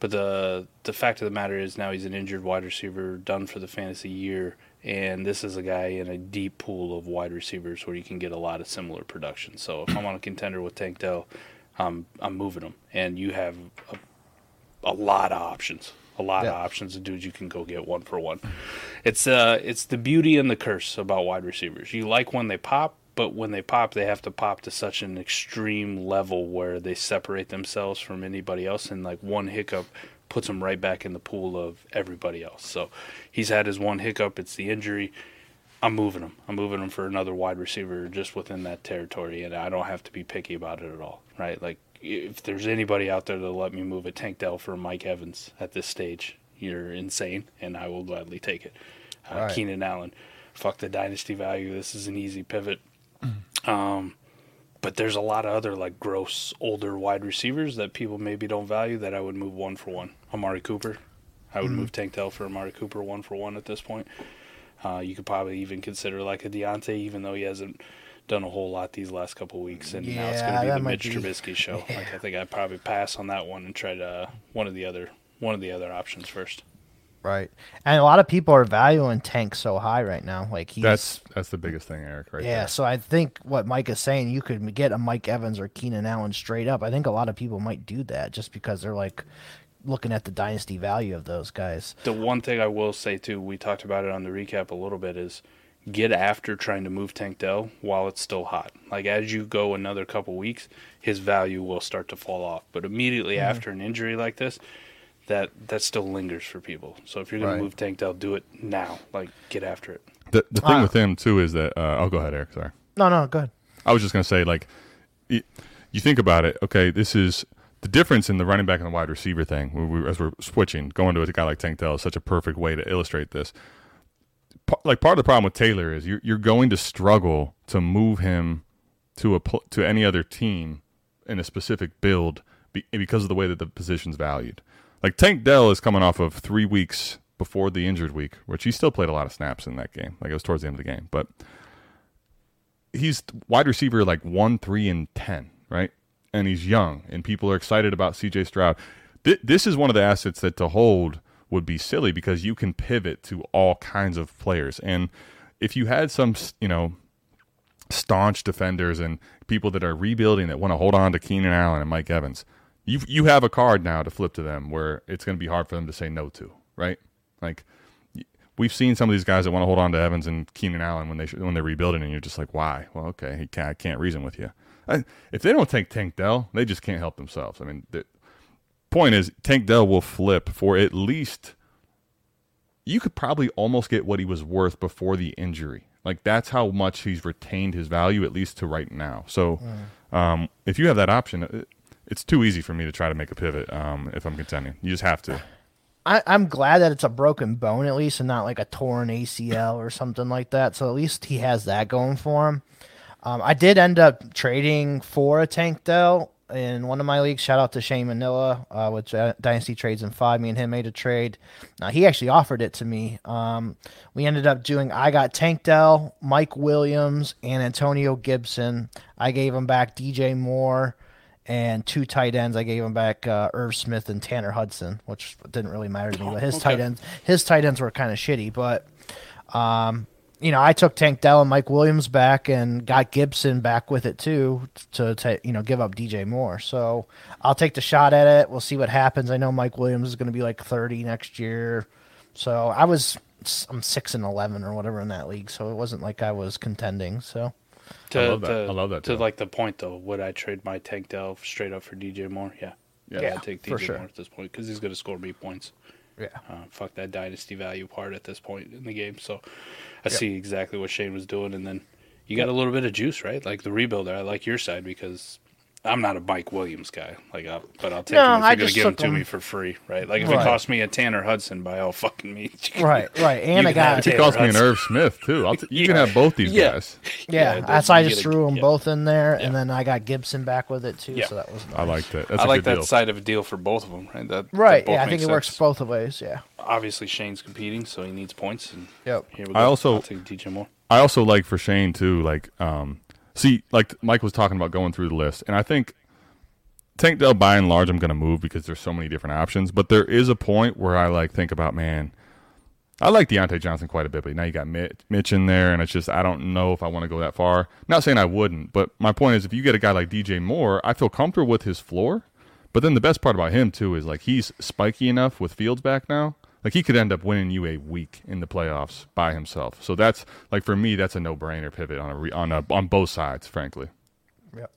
But the the fact of the matter is now he's an injured wide receiver, done for the fantasy year, and this is a guy in a deep pool of wide receivers where you can get a lot of similar production. So if I'm on a contender with Tank Dell, I'm I'm moving him, and you have a, a lot of options. A lot Yeah. of options of dudes you can go get one for one. It's uh it's the beauty and the curse about wide receivers. You like when they pop, but when they pop they have to pop to such an extreme level where they separate themselves from anybody else and like one hiccup puts them right back in the pool of everybody else. So he's had his one hiccup, it's the injury. I'm moving him. I'm moving him for another wide receiver just within that territory, and I don't have to be picky about it at all, right? Like, if there's anybody out there to let me move a Tank Dell for Mike Evans at this stage, you're insane, and I will gladly take it. Uh, Alright. Keenan Allen, fuck the dynasty value. This is an easy pivot. Um, but there's a lot of other like gross older wide receivers that people maybe don't value that I would move one for one. Amari Cooper, I would move Tank Dell for Amari Cooper one for one at this point. Uh, you could probably even consider like a Diontae, even though he hasn't done a whole lot these last couple weeks, and now it's going to be the might Mitch be- Trubisky show. Like I think I'd probably pass on that one and try to uh, one of the other one of the other options first. Right. And a lot of people are valuing Tank so high right now. Like he's That's that's the biggest thing, Eric. Right yeah, there. so I think what Mike is saying, you could get a Mike Evans or Keenan Allen straight up. I think a lot of people might do that just because they're like looking at the dynasty value of those guys. The one thing I will say too, we talked about it on the recap a little bit, is get after trying to move Tank Dell while it's still hot. Like as you go another couple weeks, his value will start to fall off. But immediately Mm-hmm. after an injury like this, that that still lingers for people. So if you're gonna move Tank Dell, do it now. Like get after it. The the thing Ah. with him too is that uh, I'll go ahead, Eric. Sorry. No, no, good. I was just gonna say like, y you think about it. Okay, this is the difference in the running back and the wide receiver thing. Where we, as we're switching, going to a guy like Tank Dell is such a perfect way to illustrate this. Like part of the problem with Taylor is you're you're going to struggle to move him to a to any other team in a specific build because of the way that the position's valued. Like Tank Dell is coming off of three weeks before the injured week, which he still played a lot of snaps in that game. Like it was towards the end of the game, but he's wide receiver like one, three, and ten, right? And he's young, and people are excited about C.J. Stroud. Th- this is one of the assets that to hold would be silly because you can pivot to all kinds of players, and if you had some, you know, staunch defenders and people that are rebuilding that want to hold on to Keenan Allen and Mike Evans, you you have a card now to flip to them where it's going to be hard for them to say no to, right? Like we've seen some of these guys that want to hold on to Evans and Keenan Allen when they sh- when they're rebuilding, and you're just like, why? Well, okay, he can't, I can't reason with you. I, if they don't take Tank Dell, they just can't help themselves. I mean, point is, Tank Dell will flip for at least. You could probably almost get what he was worth before the injury. Like that's how much he's retained his value, at least to right now. So, um, if you have that option, it, it's too easy for me to try to make a pivot um, if I'm contending. You just have to. I, I'm glad that it's a broken bone at least and not like a torn ACL or something like that. So at least he has that going for him. Um, I did end up trading for a Tank Dell in one of my leagues. Shout out to Shane Manila uh, with Dynasty Trades and Five. Me and him made a trade. Uh, he actually offered it to me. Um, we ended up doing. I got Tank Dell, Mike Williams, and Antonio Gibson. I gave him back DJ Moore and two tight ends. I gave him back uh, Irv Smith and Tanner Hudson, which didn't really matter to me. But his okay. tight ends, his tight ends were kind of shitty. But um, you know, I took Tank Dell and Mike Williams back and got Gibson back with it too to, to you know give up DJ Moore. So I'll take the shot at it. We'll see what happens. I know Mike Williams is going to be like 30 next year. So I was I'm six and 11 or whatever in that league. So it wasn't like I was contending. So To, I love that. To, I love that, To like the point though, would I trade my Tank Dell straight up for DJ Moore? Yeah. Yeah, I'd take DJ for sure. Moore at this point because he's going to score me points. yeah. Uh, fuck that dynasty value part at this point in the game. So I see exactly what Shane was doing, and then you got a little bit of juice, right? Like the rebuilder. I like your side because I'm not a Mike Williams guy. Like, I'll, but I'll take No, him if you're gonna just give him to him- me for free, right? Like if Right. it costs me a Tanner Hudson, by all fucking means, Right, right. And You I can got it. It cost me an Hudson. Irv Smith too. I'll t- you can have both these Yeah. guys. Yeah, it that's does. why I just get a- threw them yeah. both in there, Yeah. and then I got Gibson back with it too. Yeah. So that was nice. I like that. That's I a like that deal. side of a deal for both of them, right? That that Right. both Yeah, I think it works both ways. Yeah. Obviously, Shane's competing, so he needs points. And Yep. here we go. I also- I'll take DJ Moore. I also like for Shane too, like um see, like Mike was talking about going through the list, and I think Tank Dell by and large I'm gonna move because there's so many different options. But there is a point where I like think about, man, I like Diontae Johnson quite a bit, but now you got Mitch in there, and it's just I don't know if I want to go that far. Not saying I wouldn't, but my point is if you get a guy like DJ Moore, I feel comfortable with his floor. But then the best part about him too is like he's spiky enough with Fields back now. Like he could end up winning you a week in the playoffs by himself. So that's like for me, that's a no-brainer pivot on a re, on a on both sides, frankly. Yep.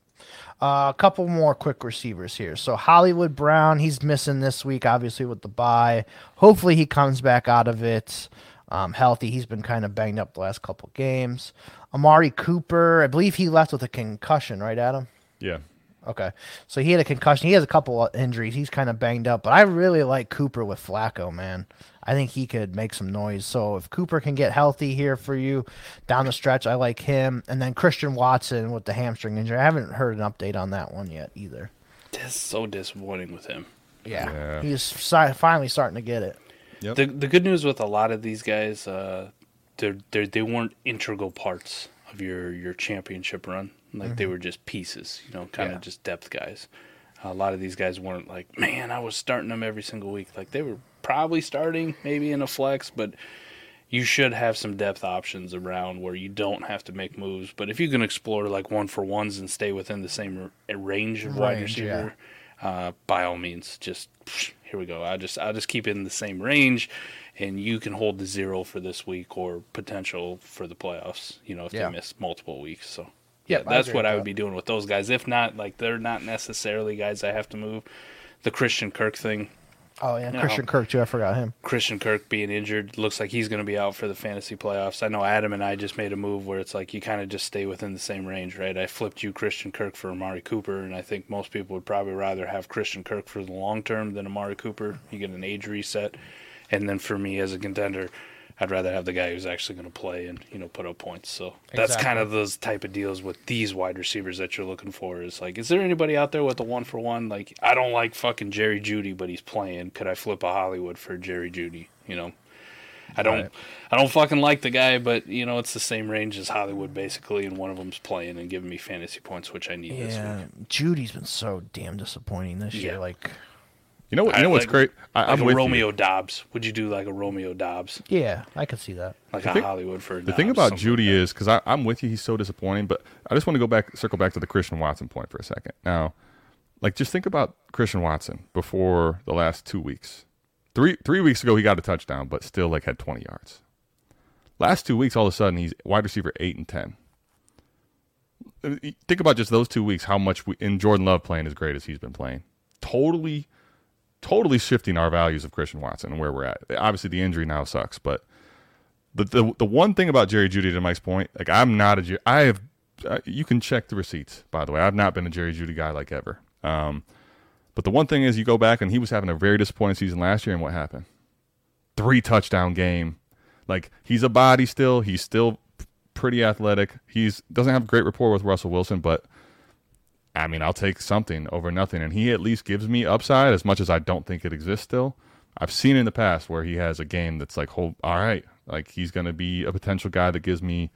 Uh, a couple more quick receivers here. So Hollywood Brown, he's missing this week, obviously with the bye. Hopefully he comes back out of it um, healthy. He's been kind of banged up the last couple games. Amari Cooper, I believe he left with a concussion, right, Adam? Yeah, Okay, so he had a concussion. He has a couple of injuries. He's kind of banged up, but I really like Cooper with Flacco, man. I think he could make some noise. So if Cooper can get healthy here for you down the stretch, I like him. And then Christian Watson with the hamstring injury. I haven't heard an update on that one yet either. That's so disappointing with him. Yeah, Yeah. he's si- finally starting to get it. Yep. The the good news with a lot of these guys, uh, they're, they're they weren't integral parts of your your championship run. Like they were just pieces, you know, kind of Yeah. just depth guys. a lot of these guys weren't like, man, I was starting them every single week. Like they were probably starting, maybe in a flex, but you should have some depth options around where you don't have to make moves. But if you can explore like one for ones and stay within the same r- range of wide Range, receiver, uh, by all means, just here we go. I just I just keep it in the same range, and you can hold the zero for this week or potential for the playoffs. You know, if Yeah. they miss multiple weeks. So yeah, Yep, that's agree what I that. would be doing with those guys. If not, like they're not necessarily guys I have to move. The Christian Kirk thing, Oh yeah. Christian Kirk too. I forgot him. Christian Kirk being injured looks like he's going to be out for the fantasy playoffs. I know Adam and I just made a move where it's like you kind of just stay within the same range, right? I flipped you Christian Kirk for Amari Cooper, and I think most people would probably rather have Christian Kirk for the long term than Amari Cooper. You get an age reset, and then for me as a contender, I'd rather have the guy who's actually going to play and you know put up points. So that's kind of those type of deals with these wide receivers that you're looking for. Is like, is there anybody out there with a one for one? Like, I don't like fucking Jerry Jeudy, but he's playing. Could I flip a Hollywood for Jerry Jeudy? You know, I don't, Right. I don't fucking like the guy, but you know, it's the same range as Hollywood basically, and one of them's playing and giving me fantasy points, which I need this week. Jeudy's been so damn disappointing this year. Like, You know what? You I know what's like- great? I, Like I'm a with Romeo you. Doubs. Would you do like a Romeo Doubs, yeah, I could see that. like The a thing- Hollywood for a The thing about Jeudy like that? is because I'm with you. He's so disappointing. But I just want to go back, circle back to the Christian Watson point for a second. Now, like, just think about Christian Watson before the last two weeks. Three three weeks ago, he got a touchdown, but still like had 20 yards. Last two weeks, all of a sudden, he's wide receiver eight and ten. Think about just those two weeks, how much we in Jordan Love playing as great as he's been playing. Totally, totally shifting our values of Christian Watson and where we're at. Obviously, the injury now sucks, but the the, the one thing about Jerry Jeudy, to Mike's point, like I'm not a I have. Uh, you can check the receipts, by the way. I've not been a Jerry Jeudy guy like ever. Um, but the one thing is, you go back and he was having a very disappointing season last year, and what happened? Three touchdown game. Like he's a body still. He's still pretty athletic. He's doesn't have great rapport with Russell Wilson, but I mean, I'll take something over nothing. And he at least gives me upside as much as I don't think it exists still. I've seen in the past where he has a game that's like, hold, all right, like he's going to be a potential guy that gives me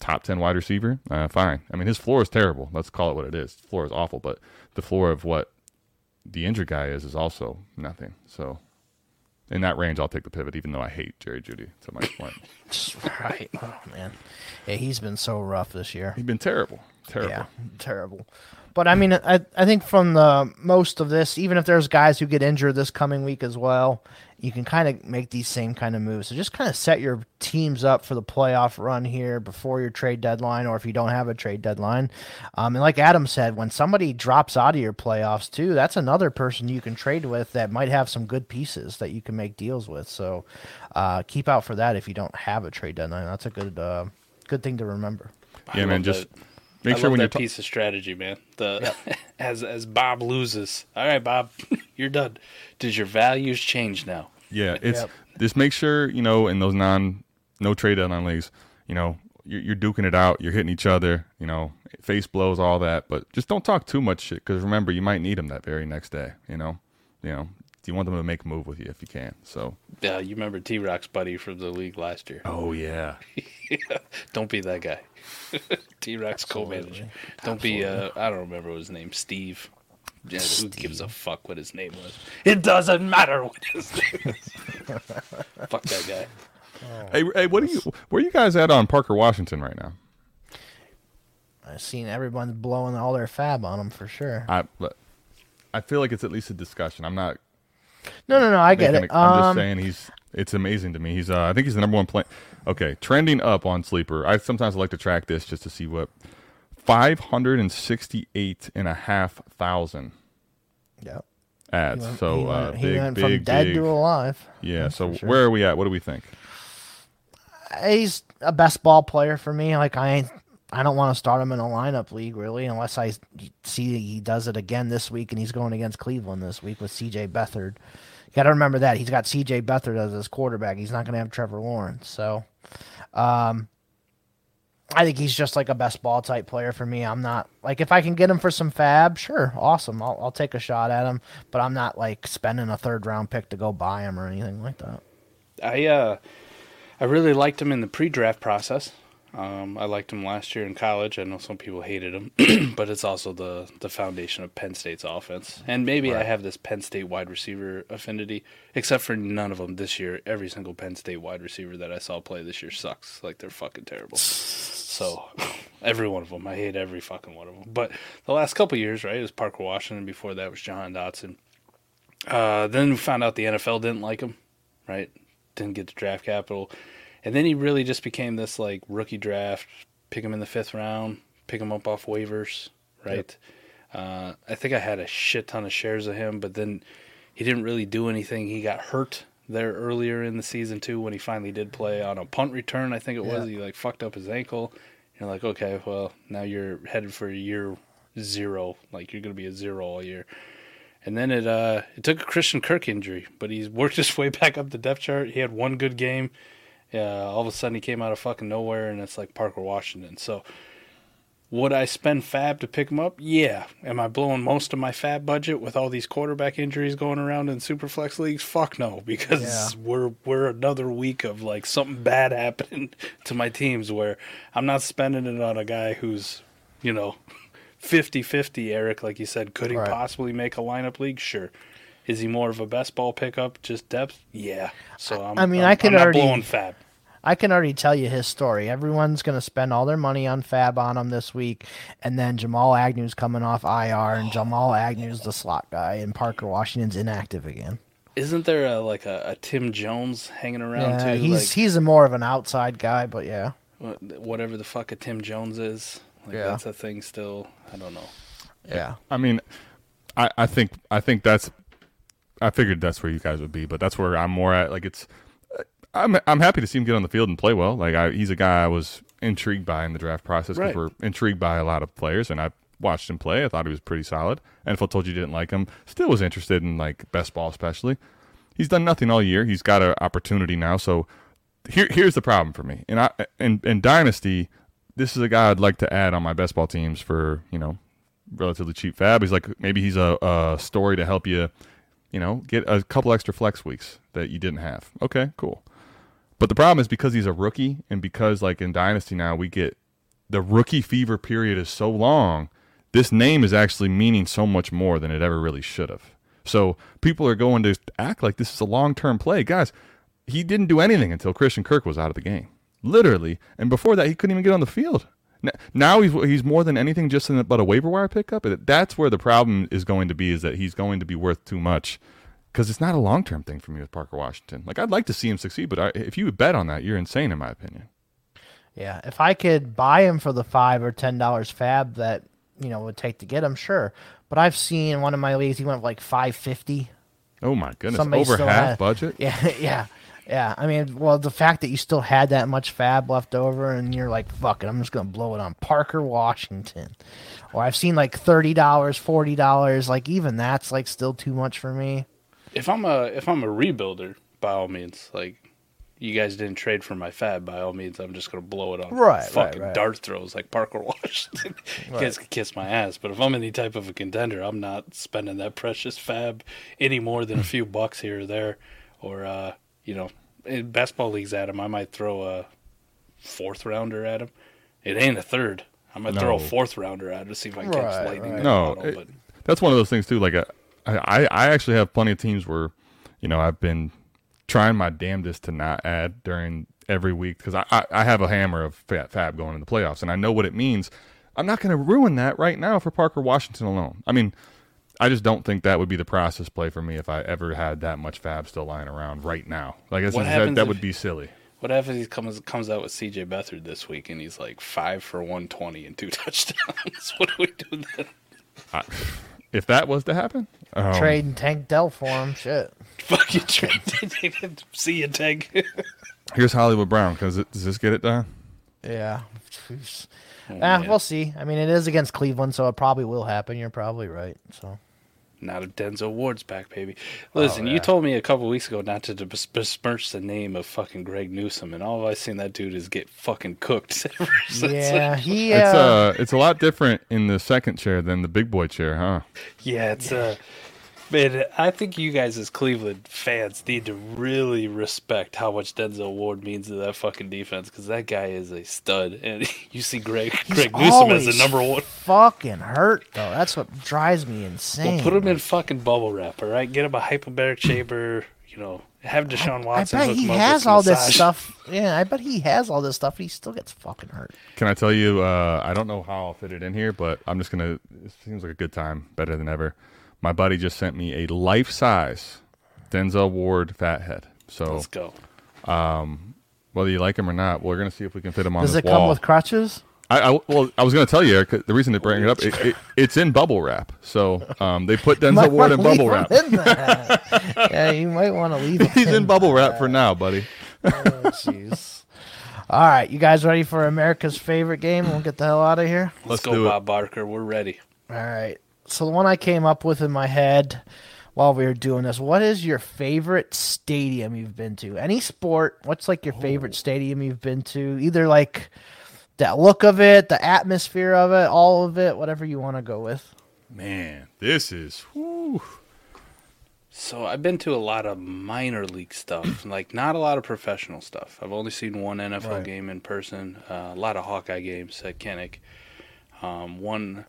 top 10 wide receiver. Uh, fine. I mean, his floor is terrible. Let's call it what it is. The floor is awful, but the floor of what the injured guy is is also nothing. So in that range, I'll take the pivot, even though I hate Jerry Jeudy to my point. right. Oh man, yeah, he's been so rough this year. He's been terrible. Terrible. Yeah, terrible. But I mean, I I think from the most of this, even if there's guys who get injured this coming week as well, you can kind of make these same kind of moves. So just kind of set your teams up for the playoff run here before your trade deadline, or if you don't have a trade deadline. Um, and like Adam said, when somebody drops out of your playoffs too, that's another person you can trade with that might have some good pieces that you can make deals with. So uh, keep out for that if you don't have a trade deadline. That's a good uh, good thing to remember. I Yeah, man. Just that. Make I sure love when that you're ta- piece of strategy, man. The as as Bob loses, all right, Bob, you're done. Does your values change now? Yeah, it's Yep. just make sure you know in those non no trade deadline leagues, you know you're, you're duking it out, you're hitting each other, you know, face blows, all that, but just don't talk too much shit because remember you might need them that very next day. You know, you know, you want them to make a move with you if you can. So. Yeah, you remember T Rock's buddy from the league last year. Oh yeah. Don't be that guy. T Rock's co-manager. Don't be. Uh, I don't remember his name. Steve. Yeah, who gives a fuck what his name was? It doesn't matter what his name is. fuck that guy. Hey, hey, what are you? Where are you guys at on Parker Washington right now? I've seen everyone's blowing all their FAAB on him for sure. I, I feel like it's at least a discussion. I'm not. No, no, no. I get it. I'm, just Um, saying he's. It's amazing to me. He's. Uh, I think he's the number one play. Okay, trending up on sleeper. I sometimes like to track this just to see what. Five hundred and sixty-eight and a half thousand yeah. ads. He went, so he uh, went, he big, went big, from dead big. to alive. yeah. So sure. where are we at? What do we think? He's a best ball player for me. Like I ain't. I don't want to start him in a lineup league really, unless I see he does it again this week, and he's going against Cleveland this week with C.J. Beathard. You got to remember that he's got C.J. Beathard as his quarterback. He's not going to have Trevor Lawrence, so um, I think he's just like a best ball type player for me. I'm not like if I can get him for some FAAB, sure, awesome. I'll, I'll take a shot at him, but I'm not like spending a third round pick to go buy him or anything like that. I uh, I really liked him in the pre-draft process. Um, I liked him last year in college. I know some people hated him, but it's also the the foundation of Penn State's offense. And maybe I have this Penn State wide receiver affinity, except for none of them this year. Every single Penn State wide receiver that I saw play this year sucks. Like they're fucking terrible. So every one of them, I hate every fucking one of them. But the last couple years, right, it was Parker Washington. Before that was Jahan Dotson. Uh, then we found out the NFL didn't like him, right? Didn't get the draft capital, and then he really just became this like rookie draft. Pick him in the fifth round, pick him up off waivers, right? Uh, I think I had a shit ton of shares of him, but then he didn't really do anything. He got hurt there earlier in the season too when he finally did play on a punt return. I think it was. Yeah. He like fucked up his ankle. You're like, okay, well now you're headed for year zero. Like you're gonna be a zero all year. And then it uh it took a Christian Kirk injury, but he's worked his way back up the depth chart. He had one good game. Yeah, all of a sudden he came out of fucking nowhere, and it's like Parker Washington. So, would I spend FAAB to pick him up? Yeah. Am I blowing most of my FAAB budget with all these quarterback injuries going around in superflex leagues? Fuck no, because Yeah. we're we're another week of like something bad happening to my teams where I'm not spending it on a guy who's, you know, 50-50, Eric, like you said. Could he Right. possibly make a lineup league? Sure. Is he more of a best ball pickup, just depth? Yeah. So I'm, I mean, I'm, I could already- blowing FAAB. I can already tell you his story. Everyone's going to spend all their money on FAAB on him this week, and then Jamal Agnew's coming off IR, and Jamal Agnew's the slot guy, and Parker Washington's inactive again. Isn't there a, like a, a Tim Jones hanging around Yeah, too? he's like, he's a more of an outside guy, but yeah, whatever the fuck a Tim Jones is. Like Yeah. that's a thing still. I don't know. yeah, I mean, I, I think I think that's I figured that's where you guys would be, but that's where I'm more at. Like it's I'm I'm happy to see him get on the field and play well. Like I, he's a guy I was intrigued by in the draft process because Right. we're intrigued by a lot of players, and I watched him play. I thought he was pretty solid. And if I told you you didn't like him, still was interested in like best ball, especially. He's done nothing all year. He's got an opportunity now. So here here's the problem for me. And I in, in dynasty, this is a guy I'd like to add on my best ball teams for you know relatively cheap FAAB. He's like maybe he's a, a story to help you, you know, get a couple extra flex weeks that you didn't have. Okay, cool. But the problem is because he's a rookie and because like in dynasty now we get the rookie fever period is so long, this name is actually meaning so much more than it ever really should have. So people are going to act like this is a long-term play. Guys, he didn't do anything until Christian Kirk was out of the game. Literally. And before that he couldn't even get on the field. Now he's he's more than anything just in but a waiver wire pickup. That's where the problem is going to be is that he's going to be worth too much because it's not a long term thing for me with Parker Washington. Like I'd like to see him succeed, but I, if you would bet on that, you're insane in my opinion. yeah. If I could buy him for the five or ten dollars FAAB that you know would take to get him, sure. But I've seen one of my leagues he went like five fifty. Oh my goodness, Somebody over half had- budget. Yeah, yeah, yeah. I mean, well, the fact that you still had that much FAAB left over, and you're like, "Fuck it, I'm just gonna blow it on Parker Washington," or I've seen like thirty dollars, forty dollars. Like even that's like still too much for me. If I'm a if I'm a rebuilder, by all means, like you guys didn't trade for my FAAB, by all means, I'm just gonna blow it on Right, right, fucking right. dart throws like Parker Washington. You guys can kiss my ass, but if I'm any type of a contender, I'm not spending that precious FAAB any more than a few bucks here or there, or uh, you know, in basketball leagues at him, I might throw a fourth rounder at him. It ain't a third. I might throw a fourth rounder at him to see if I can catch lightning. right. in a No, bottle, it- but that's one of those things too. Like uh, I, I, I actually have plenty of teams where, you know, I've been trying my damnedest to not add during every week because I, I, I have a hammer of fat FAAB going in the playoffs and I know what it means. I'm not going to ruin that right now for Parker Washington alone. I mean, I just don't think that would be the process play for me if I ever had that much FAAB still lying around right now. Like I said, that, that if- would be silly. What happens if he comes comes out with C.J. Beathard this week and he's like five for one twenty and two touchdowns? what do we do then? If that was to happen, um, Trading Tank Dell for him, shit. Fucking trade. See you, Tank. here's Hollywood Brown. Because does this get it done? Yeah. Oh, Ah, we'll see. I mean, it is against Cleveland, so it probably will happen. You're probably right. So Now the Denzel Ward's back, baby. Listen, Oh, you told me a couple weeks ago not to besmirch the name of fucking Greg Newsome, and all I've seen that dude is get fucking cooked ever since. yeah, he. It's Uh, uh, it's a lot different in the second chair than the big boy chair, huh? yeah, it's uh, Man, I think you guys as Cleveland fans need to really respect how much Denzel Ward means to that fucking defense because that guy is a stud. And you see Greg Greg Newsome as the number one. Fucking hurt though. That's what drives me insane. Well, put him in fucking bubble wrap, all right? Get him a hyperbaric chamber. You know, have Deshaun Watson. I Watson. bet hook he him up has some all this stuff. Yeah, I bet he has all this stuff. He still gets fucking hurt. Can I tell you? Uh, I don't know how I'll fit it in here, but I'm just gonna. It seems like a good time, better than ever. My buddy just sent me a life size Denzel Ward fathead. So Let's go. whether you like him or not, we're gonna see if we can fit him on Does this it come wall. with crutches? I, I well, I was gonna tell you Eric, the reason to bring it up, it, it, it's in bubble wrap. So um, they put Denzel Ward in bubble wrap. in yeah, you might want to leave. He's in bubble wrap for now, buddy. Oh, All right, you guys ready for America's favorite game? We'll get the hell out of here. Let's, Let's go, do it. Bob Barker. We're ready. All right. So the one I came up with in my head while we were doing this, what is your favorite stadium you've been to? Any sport? What's like your favorite stadium you've been to? Either like that look of it, the atmosphere of it, all of it, whatever you want to go with. Man, this is. Whew. So I've been to a lot of minor league stuff, like not a lot of professional stuff. I've only seen one NFL Right. game in person, uh, a lot of Hawkeye games at Kinnick. Um, one.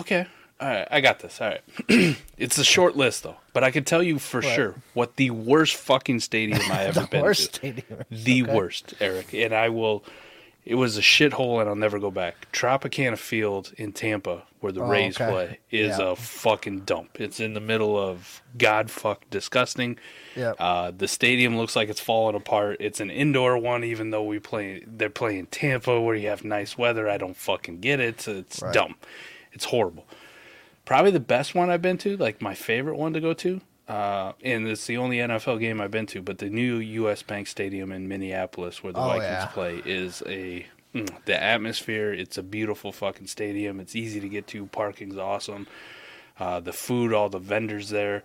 Okay, all right, I got this. All right, it's a short list though, but I can tell you for Right. sure what the worst fucking stadium I ever The been worst to. stadium. The Okay. worst, Eric, and I will. It was a shithole, and I'll never go back. Tropicana Field in Tampa, where the Oh, Rays okay. play, is Yeah. a fucking dump. It's in the middle of god fuck disgusting. Yep. Uh, the stadium looks like it's falling apart. It's an indoor one, even though we play. They're playing Tampa, where you have nice weather. I don't fucking get it. It's Right. dumb. It's horrible. Probably the best one I've been to, like my favorite one to go to, uh, and it's the only NFL game I've been to. But the new U.S. Bank Stadium in Minneapolis, where the Oh, Vikings yeah. play, is a mm, the atmosphere. It's a beautiful fucking stadium. It's easy to get to. Parking's awesome. Uh, the food, all the vendors there,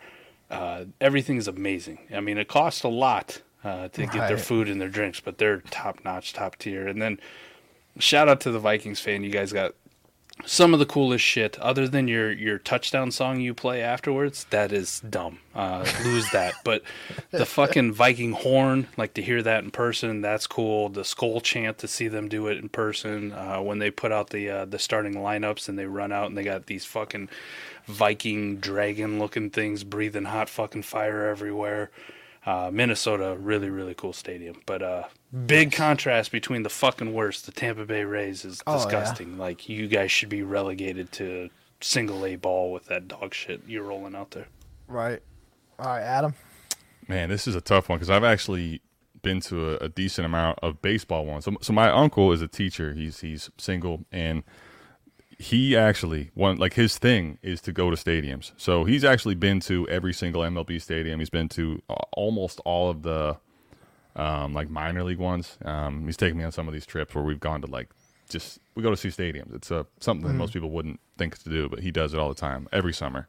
uh, everything's amazing. I mean, it costs a lot uh, to get their food and their drinks, but they're top notch, top tier. And then shout out to the Vikings fan. You guys got some of the coolest shit. Other than your your touchdown song you play afterwards, that is dumb. Uh, lose that. But the fucking Viking horn, like to hear that in person, that's cool. The skull chant to see them do it in person uh, when they put out the uh, the starting lineups and they run out and they got these fucking Viking dragon looking things breathing hot fucking fire everywhere. Uh, Minnesota, really, really cool stadium. But uh, big contrast between the fucking worst. The Tampa Bay Rays is Oh, yeah. disgusting. Like, you guys should be relegated to single A ball with that dog shit you're rolling out there. Right. All right, Adam. Man, this is a tough one because I've actually been to a, a decent amount of baseball ones. So, so my uncle is a teacher. He's he's single, and he actually one like his thing is to go to stadiums. So he's actually been to every single MLB stadium. He's been to uh, almost all of the um, like minor league ones. Um, he's taken me on some of these trips where we've gone to like just we go to see stadiums. It's a something that most people wouldn't think to do, but he does it all the time every summer.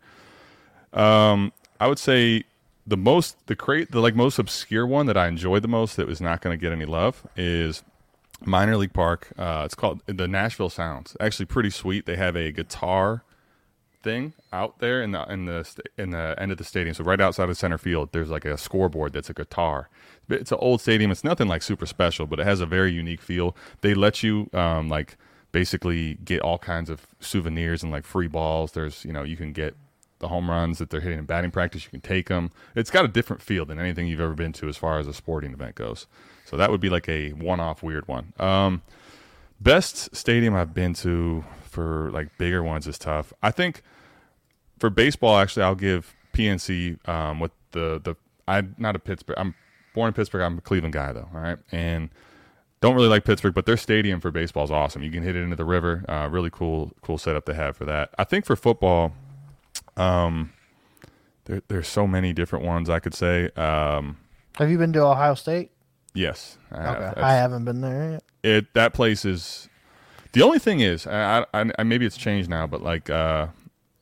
Um, I would say the most the crate the like most obscure one that I enjoyed the most that was not going to get any love is minor league park. Uh, it's called the Nashville Sounds. Actually, pretty sweet. They have a guitar thing out there in the in the in the end of the stadium. So right outside of center field, there's like a scoreboard that's a guitar. It's an old stadium. It's nothing like super special, but it has a very unique feel. They let you um, like basically get all kinds of souvenirs and like free balls. There's you know you can get the home runs that they're hitting in batting practice. You can take them. It's got a different feel than anything you've ever been to as far as a sporting event goes. So that would be like a one-off weird one. Um, best stadium I've been to for like bigger ones is tough. I think for baseball, actually, I'll give PNC um, with the the I'm not a Pittsburgh. I'm born in Pittsburgh. I'm a Cleveland guy though. All right, and don't really like Pittsburgh, but their stadium for baseball is awesome. You can hit it into the river. Uh, really cool, cool setup they have for that. I think for football, um, there, there's so many different ones I could say. Um, Have you been to Ohio State? yes, I have. Okay. That's- I haven't been there yet. it that place is the only thing is I, I, I maybe it's changed now but like uh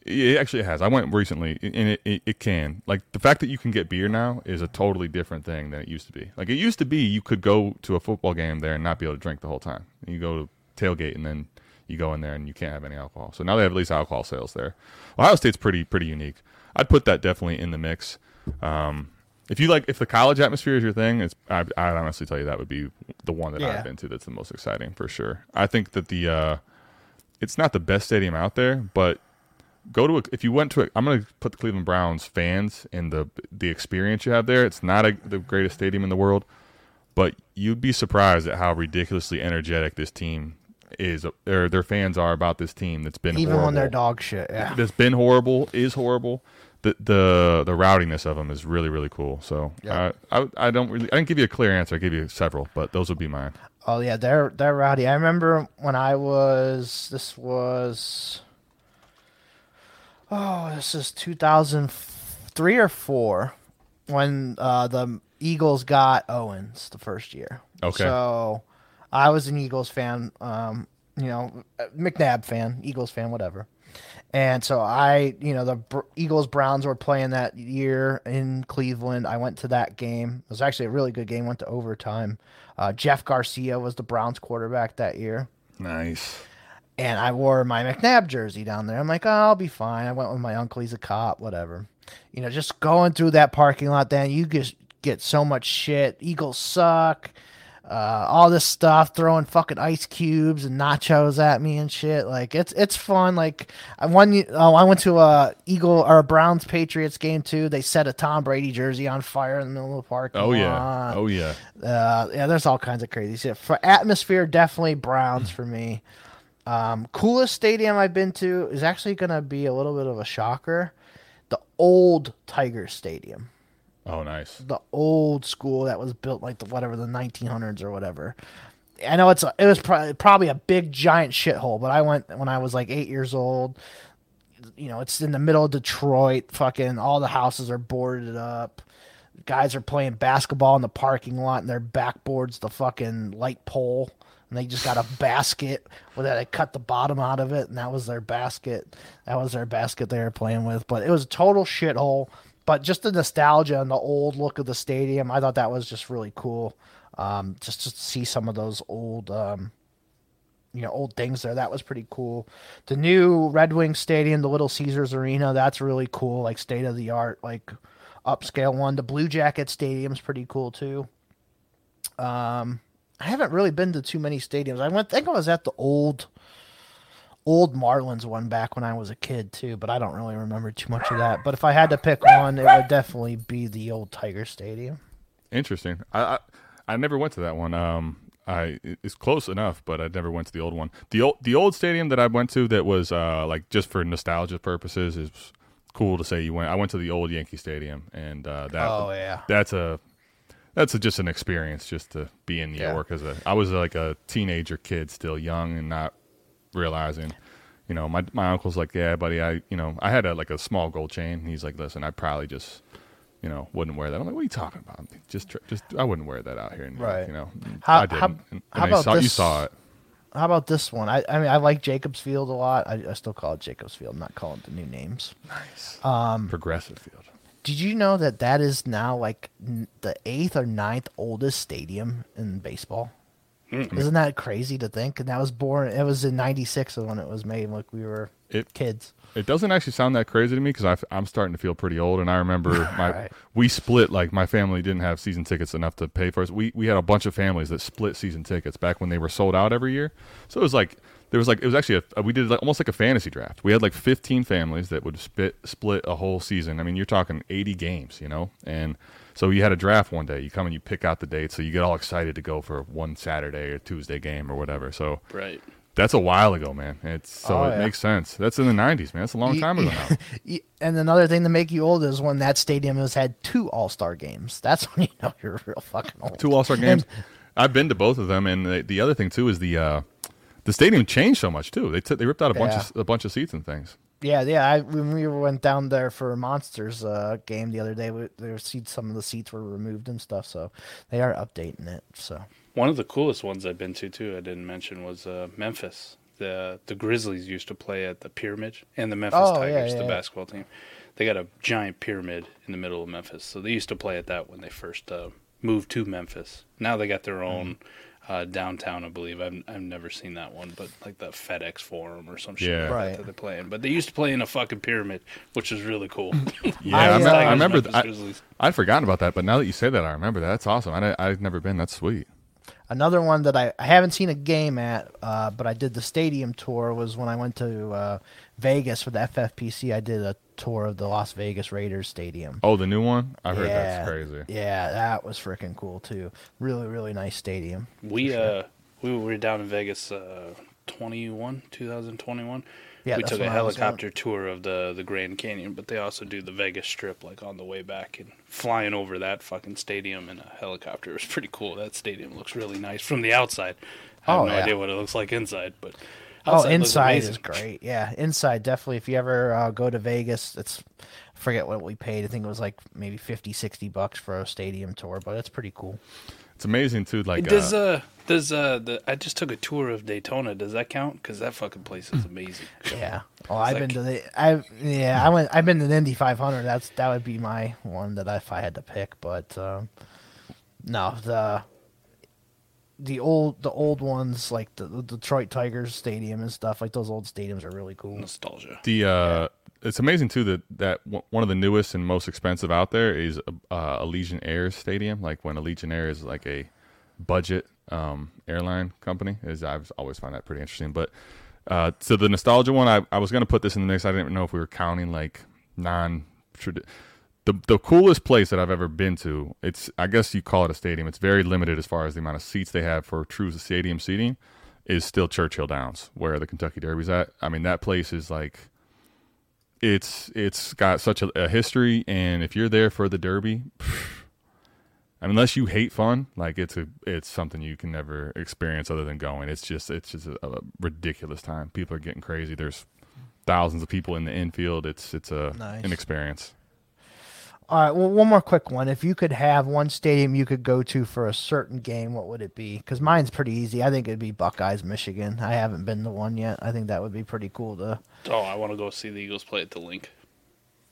it actually has. I went recently and it, it, it can. Like the fact that you can get beer now is a totally different thing than it used to be. Like it used to be you could go to a football game there and not be able to drink the whole time. You go to tailgate and then you go in there and you can't have any alcohol. So now they have at least alcohol sales there. Ohio state's pretty pretty unique. I'd put that definitely in the mix. Um, if you like, if the college atmosphere is your thing, it's I, I'd honestly tell you that would be the one that Yeah. I've been to that's the most exciting for sure. I think that the uh, it's not the best stadium out there, but go to a, if you went to a, I'm going to put the Cleveland Browns fans and the the experience you have there. It's not a, the greatest stadium in the world, but you'd be surprised at how ridiculously energetic this team is, or their fans are about this team that's been Even horrible. when they're dog shit. Yeah. that's been horrible is horrible. The the the rowdiness of them is really really cool. So Yeah. uh, I I don't really I didn't give you a clear answer. I gave you several, but those would be mine. Oh yeah, they're they're rowdy. I remember when I was this was oh this is two thousand three or four when uh, the Eagles got Owens the first year. Okay. So I was an Eagles fan. Um, you know, McNabb fan, Eagles fan, whatever. And so I, you know, the Br- Eagles Browns were playing that year in Cleveland. I went to that game. It was actually a really good game. Went to overtime. Uh, Jeff Garcia was the Browns quarterback that year, Nice. And I wore my McNabb jersey down there. I'm like, oh, I'll be fine. I went with my uncle. He's a cop. Whatever. You know, just going through that parking lot. Then you just get so much shit. Eagles suck. Uh, all this stuff, throwing fucking ice cubes and nachos at me and shit. Like it's it's fun. Like I one oh I went to a Eagle or a Browns Patriots game too. They set a Tom Brady jersey on fire in the middle of the parking Oh yeah. lot. Oh yeah. Uh, yeah, there's all kinds of crazy shit. For atmosphere, definitely Browns for me. Um, coolest stadium I've been to is actually going to be a little bit of a shocker. The old Tiger Stadium, Oh nice. the old school that was built like the whatever the 1900s or whatever. I know it's a, it was probably probably a big giant shithole, but I went when I was like eight years old. You know, it's in the middle of Detroit. Fucking all the houses are boarded up. Guys are playing basketball in the parking lot, and their backboards the fucking light pole, and they just got a basket where they cut the bottom out of it, and that was their basket. That was their basket they were playing with. But it was a total shithole. But just the nostalgia and the old look of the stadium, I thought that was just really cool. Um, just to see some of those old um, you know old things there. That was pretty cool. The new Red Wing Stadium, the Little Caesars Arena, that's really cool. Like state of the art, like upscale one. The Blue Jacket Stadium's pretty cool too. Um, I haven't really been to too many stadiums. I went. I think I was at the old. Old Marlins one back when I was a kid too, but I don't really remember too much of that. But if I had to pick one, it would definitely be the old Tiger Stadium. Interesting. I, I I never went to that one. Um, I it's close enough, but I never went to the old one. The old the old stadium that I went to that was uh like just for nostalgia purposes is cool to say you went. I went to the old Yankee Stadium, and uh, that Oh, yeah. that's a that's a, just an experience just to be in New Yeah. York as a I was like a teenager kid, still young and not realizing. You know, my my uncle's like, yeah, buddy, I you know I had a like a small gold chain. He's like, listen, I probably just you know wouldn't wear that. I'm like, what are you talking about? Just just I wouldn't wear that out here. In New York, Right. you know, How- I didn't. how- and, how I about saw, you saw it. How about this one? I, I mean, I like Jacobs Field a lot. I, I still call it Jacobs Field, not calling it the new names. nice Um, Progressive field. Did you know that that is now like n- the eighth or ninth oldest stadium in baseball? Hmm. Isn't that crazy to think? And that was born. It was in '96 when it was made. Like we were It kids. It doesn't actually sound that crazy to me because I'm starting to feel pretty old, and I remember my Right. we split like my family didn't have season tickets enough to pay for us. We we had a bunch of families that split season tickets back when they were sold out every year. So it was like there was like it was actually a, we did like, almost like a fantasy draft. We had like 15 families that would split split a whole season. I mean, you're talking 80 games, you know, and so you had a draft one day. You come and you pick out the date, so you get all excited to go for one Saturday or Tuesday game or whatever. So Right. that's a while ago, man. It's so Oh, it yeah. makes sense. That's in the '90s, man. That's a long Ye- time ago now. And another thing to make you old is when that stadium has had two All Star games. That's when you know you're real fucking old. Two All Star games. I've been to both of them, and the, the other thing too is the uh, the stadium changed so much too. They took they ripped out a bunch of a bunch of seats and things. Yeah, yeah. I, when we went down there for a Monsters uh, game the other day, we, there were seats, some of the seats were removed and stuff. So they are updating it. So One of the coolest ones I've been to too, I didn't mention, was uh, Memphis. The the Grizzlies used to play at the Pyramid, and the Memphis Oh, Tigers, yeah, the yeah. basketball team. They got a giant pyramid in the middle of Memphis, so they used to play at that when they first uh, moved to Memphis. Now they got their own uh, downtown, I believe. I've I've never seen that one, but like the FedEx Forum or some shit Yeah. like Right. that, that they're playing. But they used to play in a fucking pyramid, which was really cool. Yeah, I, I, uh, remember, I remember. Memphis I, Grizzlies. I'd forgotten about that, but now that you say that, I remember that. That's awesome. I, I've never been. That's sweet. Another one that I, I haven't seen a game at, uh, but I did the stadium tour was when I went to uh, Vegas for the FFPC. I did a tour of the Las Vegas Raiders Stadium. Oh, the new one. I heard yeah, that's crazy. Yeah, that was freaking cool too. Really, really nice stadium. We uh we were down in Vegas uh 21 2021. Yeah, we that's took a when I was helicopter tour of the the Grand Canyon, but they also do the Vegas Strip like on the way back and flying over that fucking stadium in a helicopter was pretty cool. That stadium looks really nice from the outside. I have Oh, no yeah. idea what it looks like inside, but Oh, outside looks inside is great. Yeah, inside definitely. If you ever uh, go to Vegas, it's I forget what we paid. I think it was like maybe 50, 60 bucks for a stadium tour, but it's pretty cool. It's amazing too. Like Does uh, uh does uh the I just took a tour of Daytona. Does that count? Because that fucking place is amazing. Yeah. Oh, I've like- been to the. I yeah. I went. I've been to the Indy 500. That's that would be my one that I, if I had to pick. But um, no, the the old the old ones like the, the Detroit Tigers Stadium and stuff like those old stadiums are really cool. Nostalgia. the uh, it's amazing too that that w- one of the newest and most expensive out there is uh, Allegiant Air Stadium. Like when Allegiant Air is like a budget um, airline company, is I've always find that pretty interesting. But uh, so the nostalgia one, I, I was gonna put this in the mix. I didn't even know if we were counting like non. The, the coolest place that I've ever been to, it's I guess you call it a stadium. It's very limited as far as the amount of seats they have for true stadium seating. Is still Churchill Downs, where the Kentucky Derby's at. I mean, that place is like it's it's got such a, a history and if you're there for the derby I mean, unless you hate fun like it's a it's something you can never experience other than going it's just it's just a, a ridiculous time people are getting crazy there's thousands of people in the infield it's it's a Nice. an experience All right. Well, one more quick one. If you could have one stadium you could go to for a certain game, what would it be? Because mine's pretty easy. I think it'd be Buckeyes, Michigan. I haven't been to one yet. I think that would be pretty cool to. Oh, I want to go see the Eagles play at the Linc.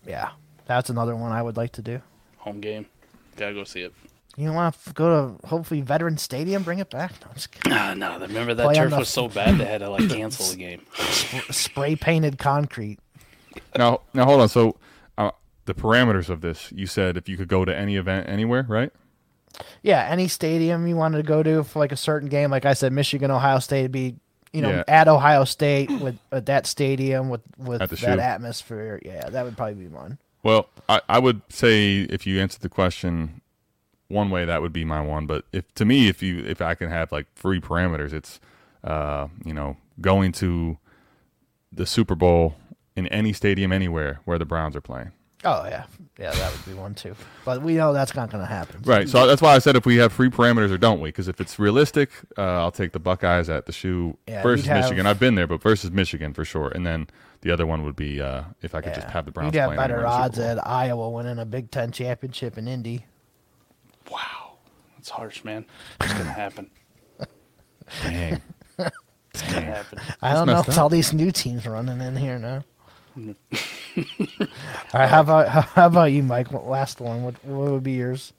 Yeah, that's another one I would like to do. Home game. Gotta go see it. You want to go to hopefully Veteran Stadium? Bring it back. No, I'm just kidding. Ah, no, remember that Play turf the- was so bad they had to like cancel the game. spray painted concrete. now now hold on so the parameters of this you said if you could go to any event anywhere right Yeah, any stadium you wanted to go to for like a certain game, like I said, Michigan, Ohio State would be, you know, Yeah. at Ohio State with, with that stadium with with that shoe. atmosphere. Yeah, that would probably be one. Well, I, I would say if you answered the question one way, that would be my one. But if to me, if you if I can have like free parameters, it's uh, you know going to the Super Bowl in any stadium anywhere where the Browns are playing. Oh yeah, yeah, that would be one too. But we know that's not going to happen. Right. So that's why I said if we have free parameters or don't we? Because if it's realistic, uh, I'll take the Buckeyes at the shoe Yeah, versus you'd have- Michigan. I've been there, but versus Michigan for sure. And then the other one would be uh, if I could just have the Browns You'd have better anywhere in the odds at Iowa winning a Big Ten championship in Indy. Wow, that's harsh, man. It's gonna happen. Dang. It's gonna happen. I don't know. messed It's all these new teams running in here now. right, how about how about you, Mike? Last one? What what would be yours?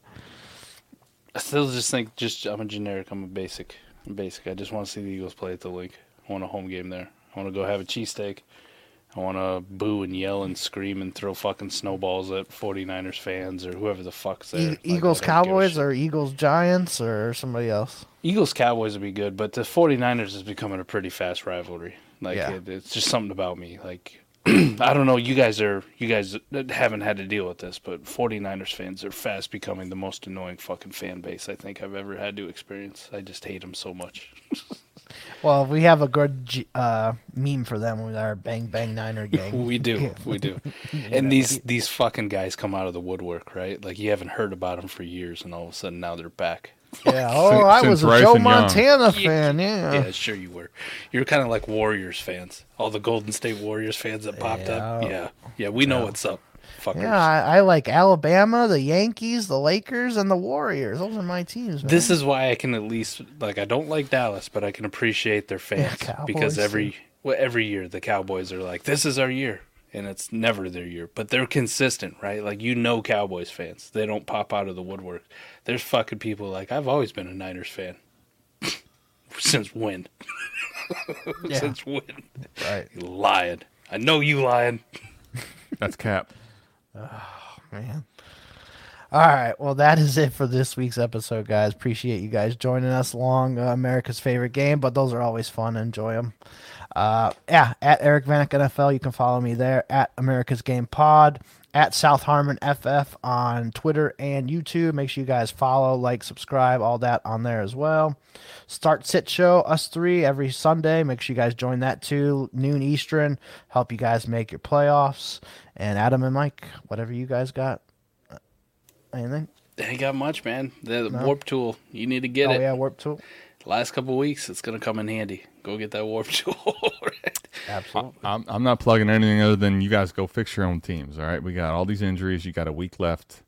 I still just think just I'm a generic. I'm a basic. I'm basic. I just want to see the Eagles play at the Linc. I want a home game there. I want to go have a cheesesteak. I want to boo and yell and scream and throw fucking snowballs at 49ers fans or whoever the fuck's there. E- Like, Eagles don't give a Cowboys or Eagles Giants or somebody else? Eagles Cowboys would be good, but the 49ers is becoming a pretty fast rivalry. Like Yeah. it, it's just something about me. Like I don't know, you guys are you guys haven't had to deal with this, but 49ers fans are fast becoming the most annoying fucking fan base I think I've ever had to experience. I just hate them so much. Well, we have a good uh, meme for them with our Bang Bang Niner gang. We do, we do. And these these fucking guys come out of the woodwork, right? Like you haven't heard about them for years, and all of a sudden now they're back. Yeah. Oh, I was a Joe and Young. Montana fan. Yeah. Yeah, sure you were. You're kind of like Warriors fans. All the Golden State Warriors fans that popped up. Yeah. Yeah, yeah, we know what's up, fuckers. Yeah, I, I like Alabama, the Yankees, the Lakers, and the Warriors. Those are my teams. Man. This is why I can at least like I don't like Dallas, but I can appreciate their fans Cowboys, because every well, every year the Cowboys are like this is our year, and it's never their year, but they're consistent, right? Like you know, Cowboys fans they don't pop out of the woodwork. There's fucking people like I've always been a Niners fan. Since when? Yeah. Since when? Right. You lying. I know you lying. That's cap. oh man. All right. Well, that is it for this week's episode, guys. Appreciate you guys joining us along uh, America's favorite game, but those are always fun. Enjoy them. Uh, yeah, at Eric Vanek NFL, you can follow me there. At America's Game Pod. At South Harmon FF on Twitter and YouTube. Make sure you guys follow, like, subscribe, all that on there as well. Start Sit Show, us three, every Sunday. Make sure you guys join that too. Noon Eastern. Help you guys make your playoffs. And Adam and Mike, whatever you guys got. Anything? Ain't got much, man. The WoRP tool. You need to get it. oh it. yeah, WoRP tool. Last couple weeks, it's gonna come in handy. Go get that WoRP tool. Absolutely. I'm I'm not plugging anything other than you guys go fix your own teams. All right, we got all these injuries. You got a week left.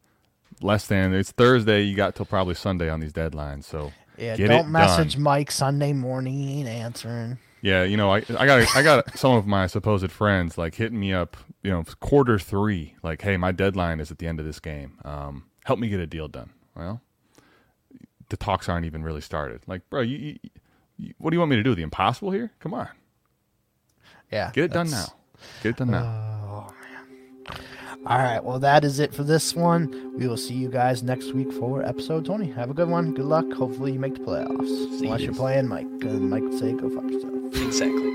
Less than it's Thursday. You got till probably Sunday on these deadlines. So Yeah, get don't it message done. Mike Sunday morning. He ain't answering. Yeah, you know, I I got I got some of my supposed friends like hitting me up. You know, quarter three. Like, hey, my deadline is at the end of this game. Um, help me get a deal done. Well, the talks aren't even really started. Like, bro, you, you, you what do you want me to do? The impossible here? Come on. Yeah. Get it done now. Get it done now. Oh, man. All right. Well, that is it for this one. We will see you guys next week for episode 20. Have a good one. Good luck. Hopefully, you make the playoffs. See Unless you. are playing Mike. Uh, Mike would say, go fuck yourself. Exactly.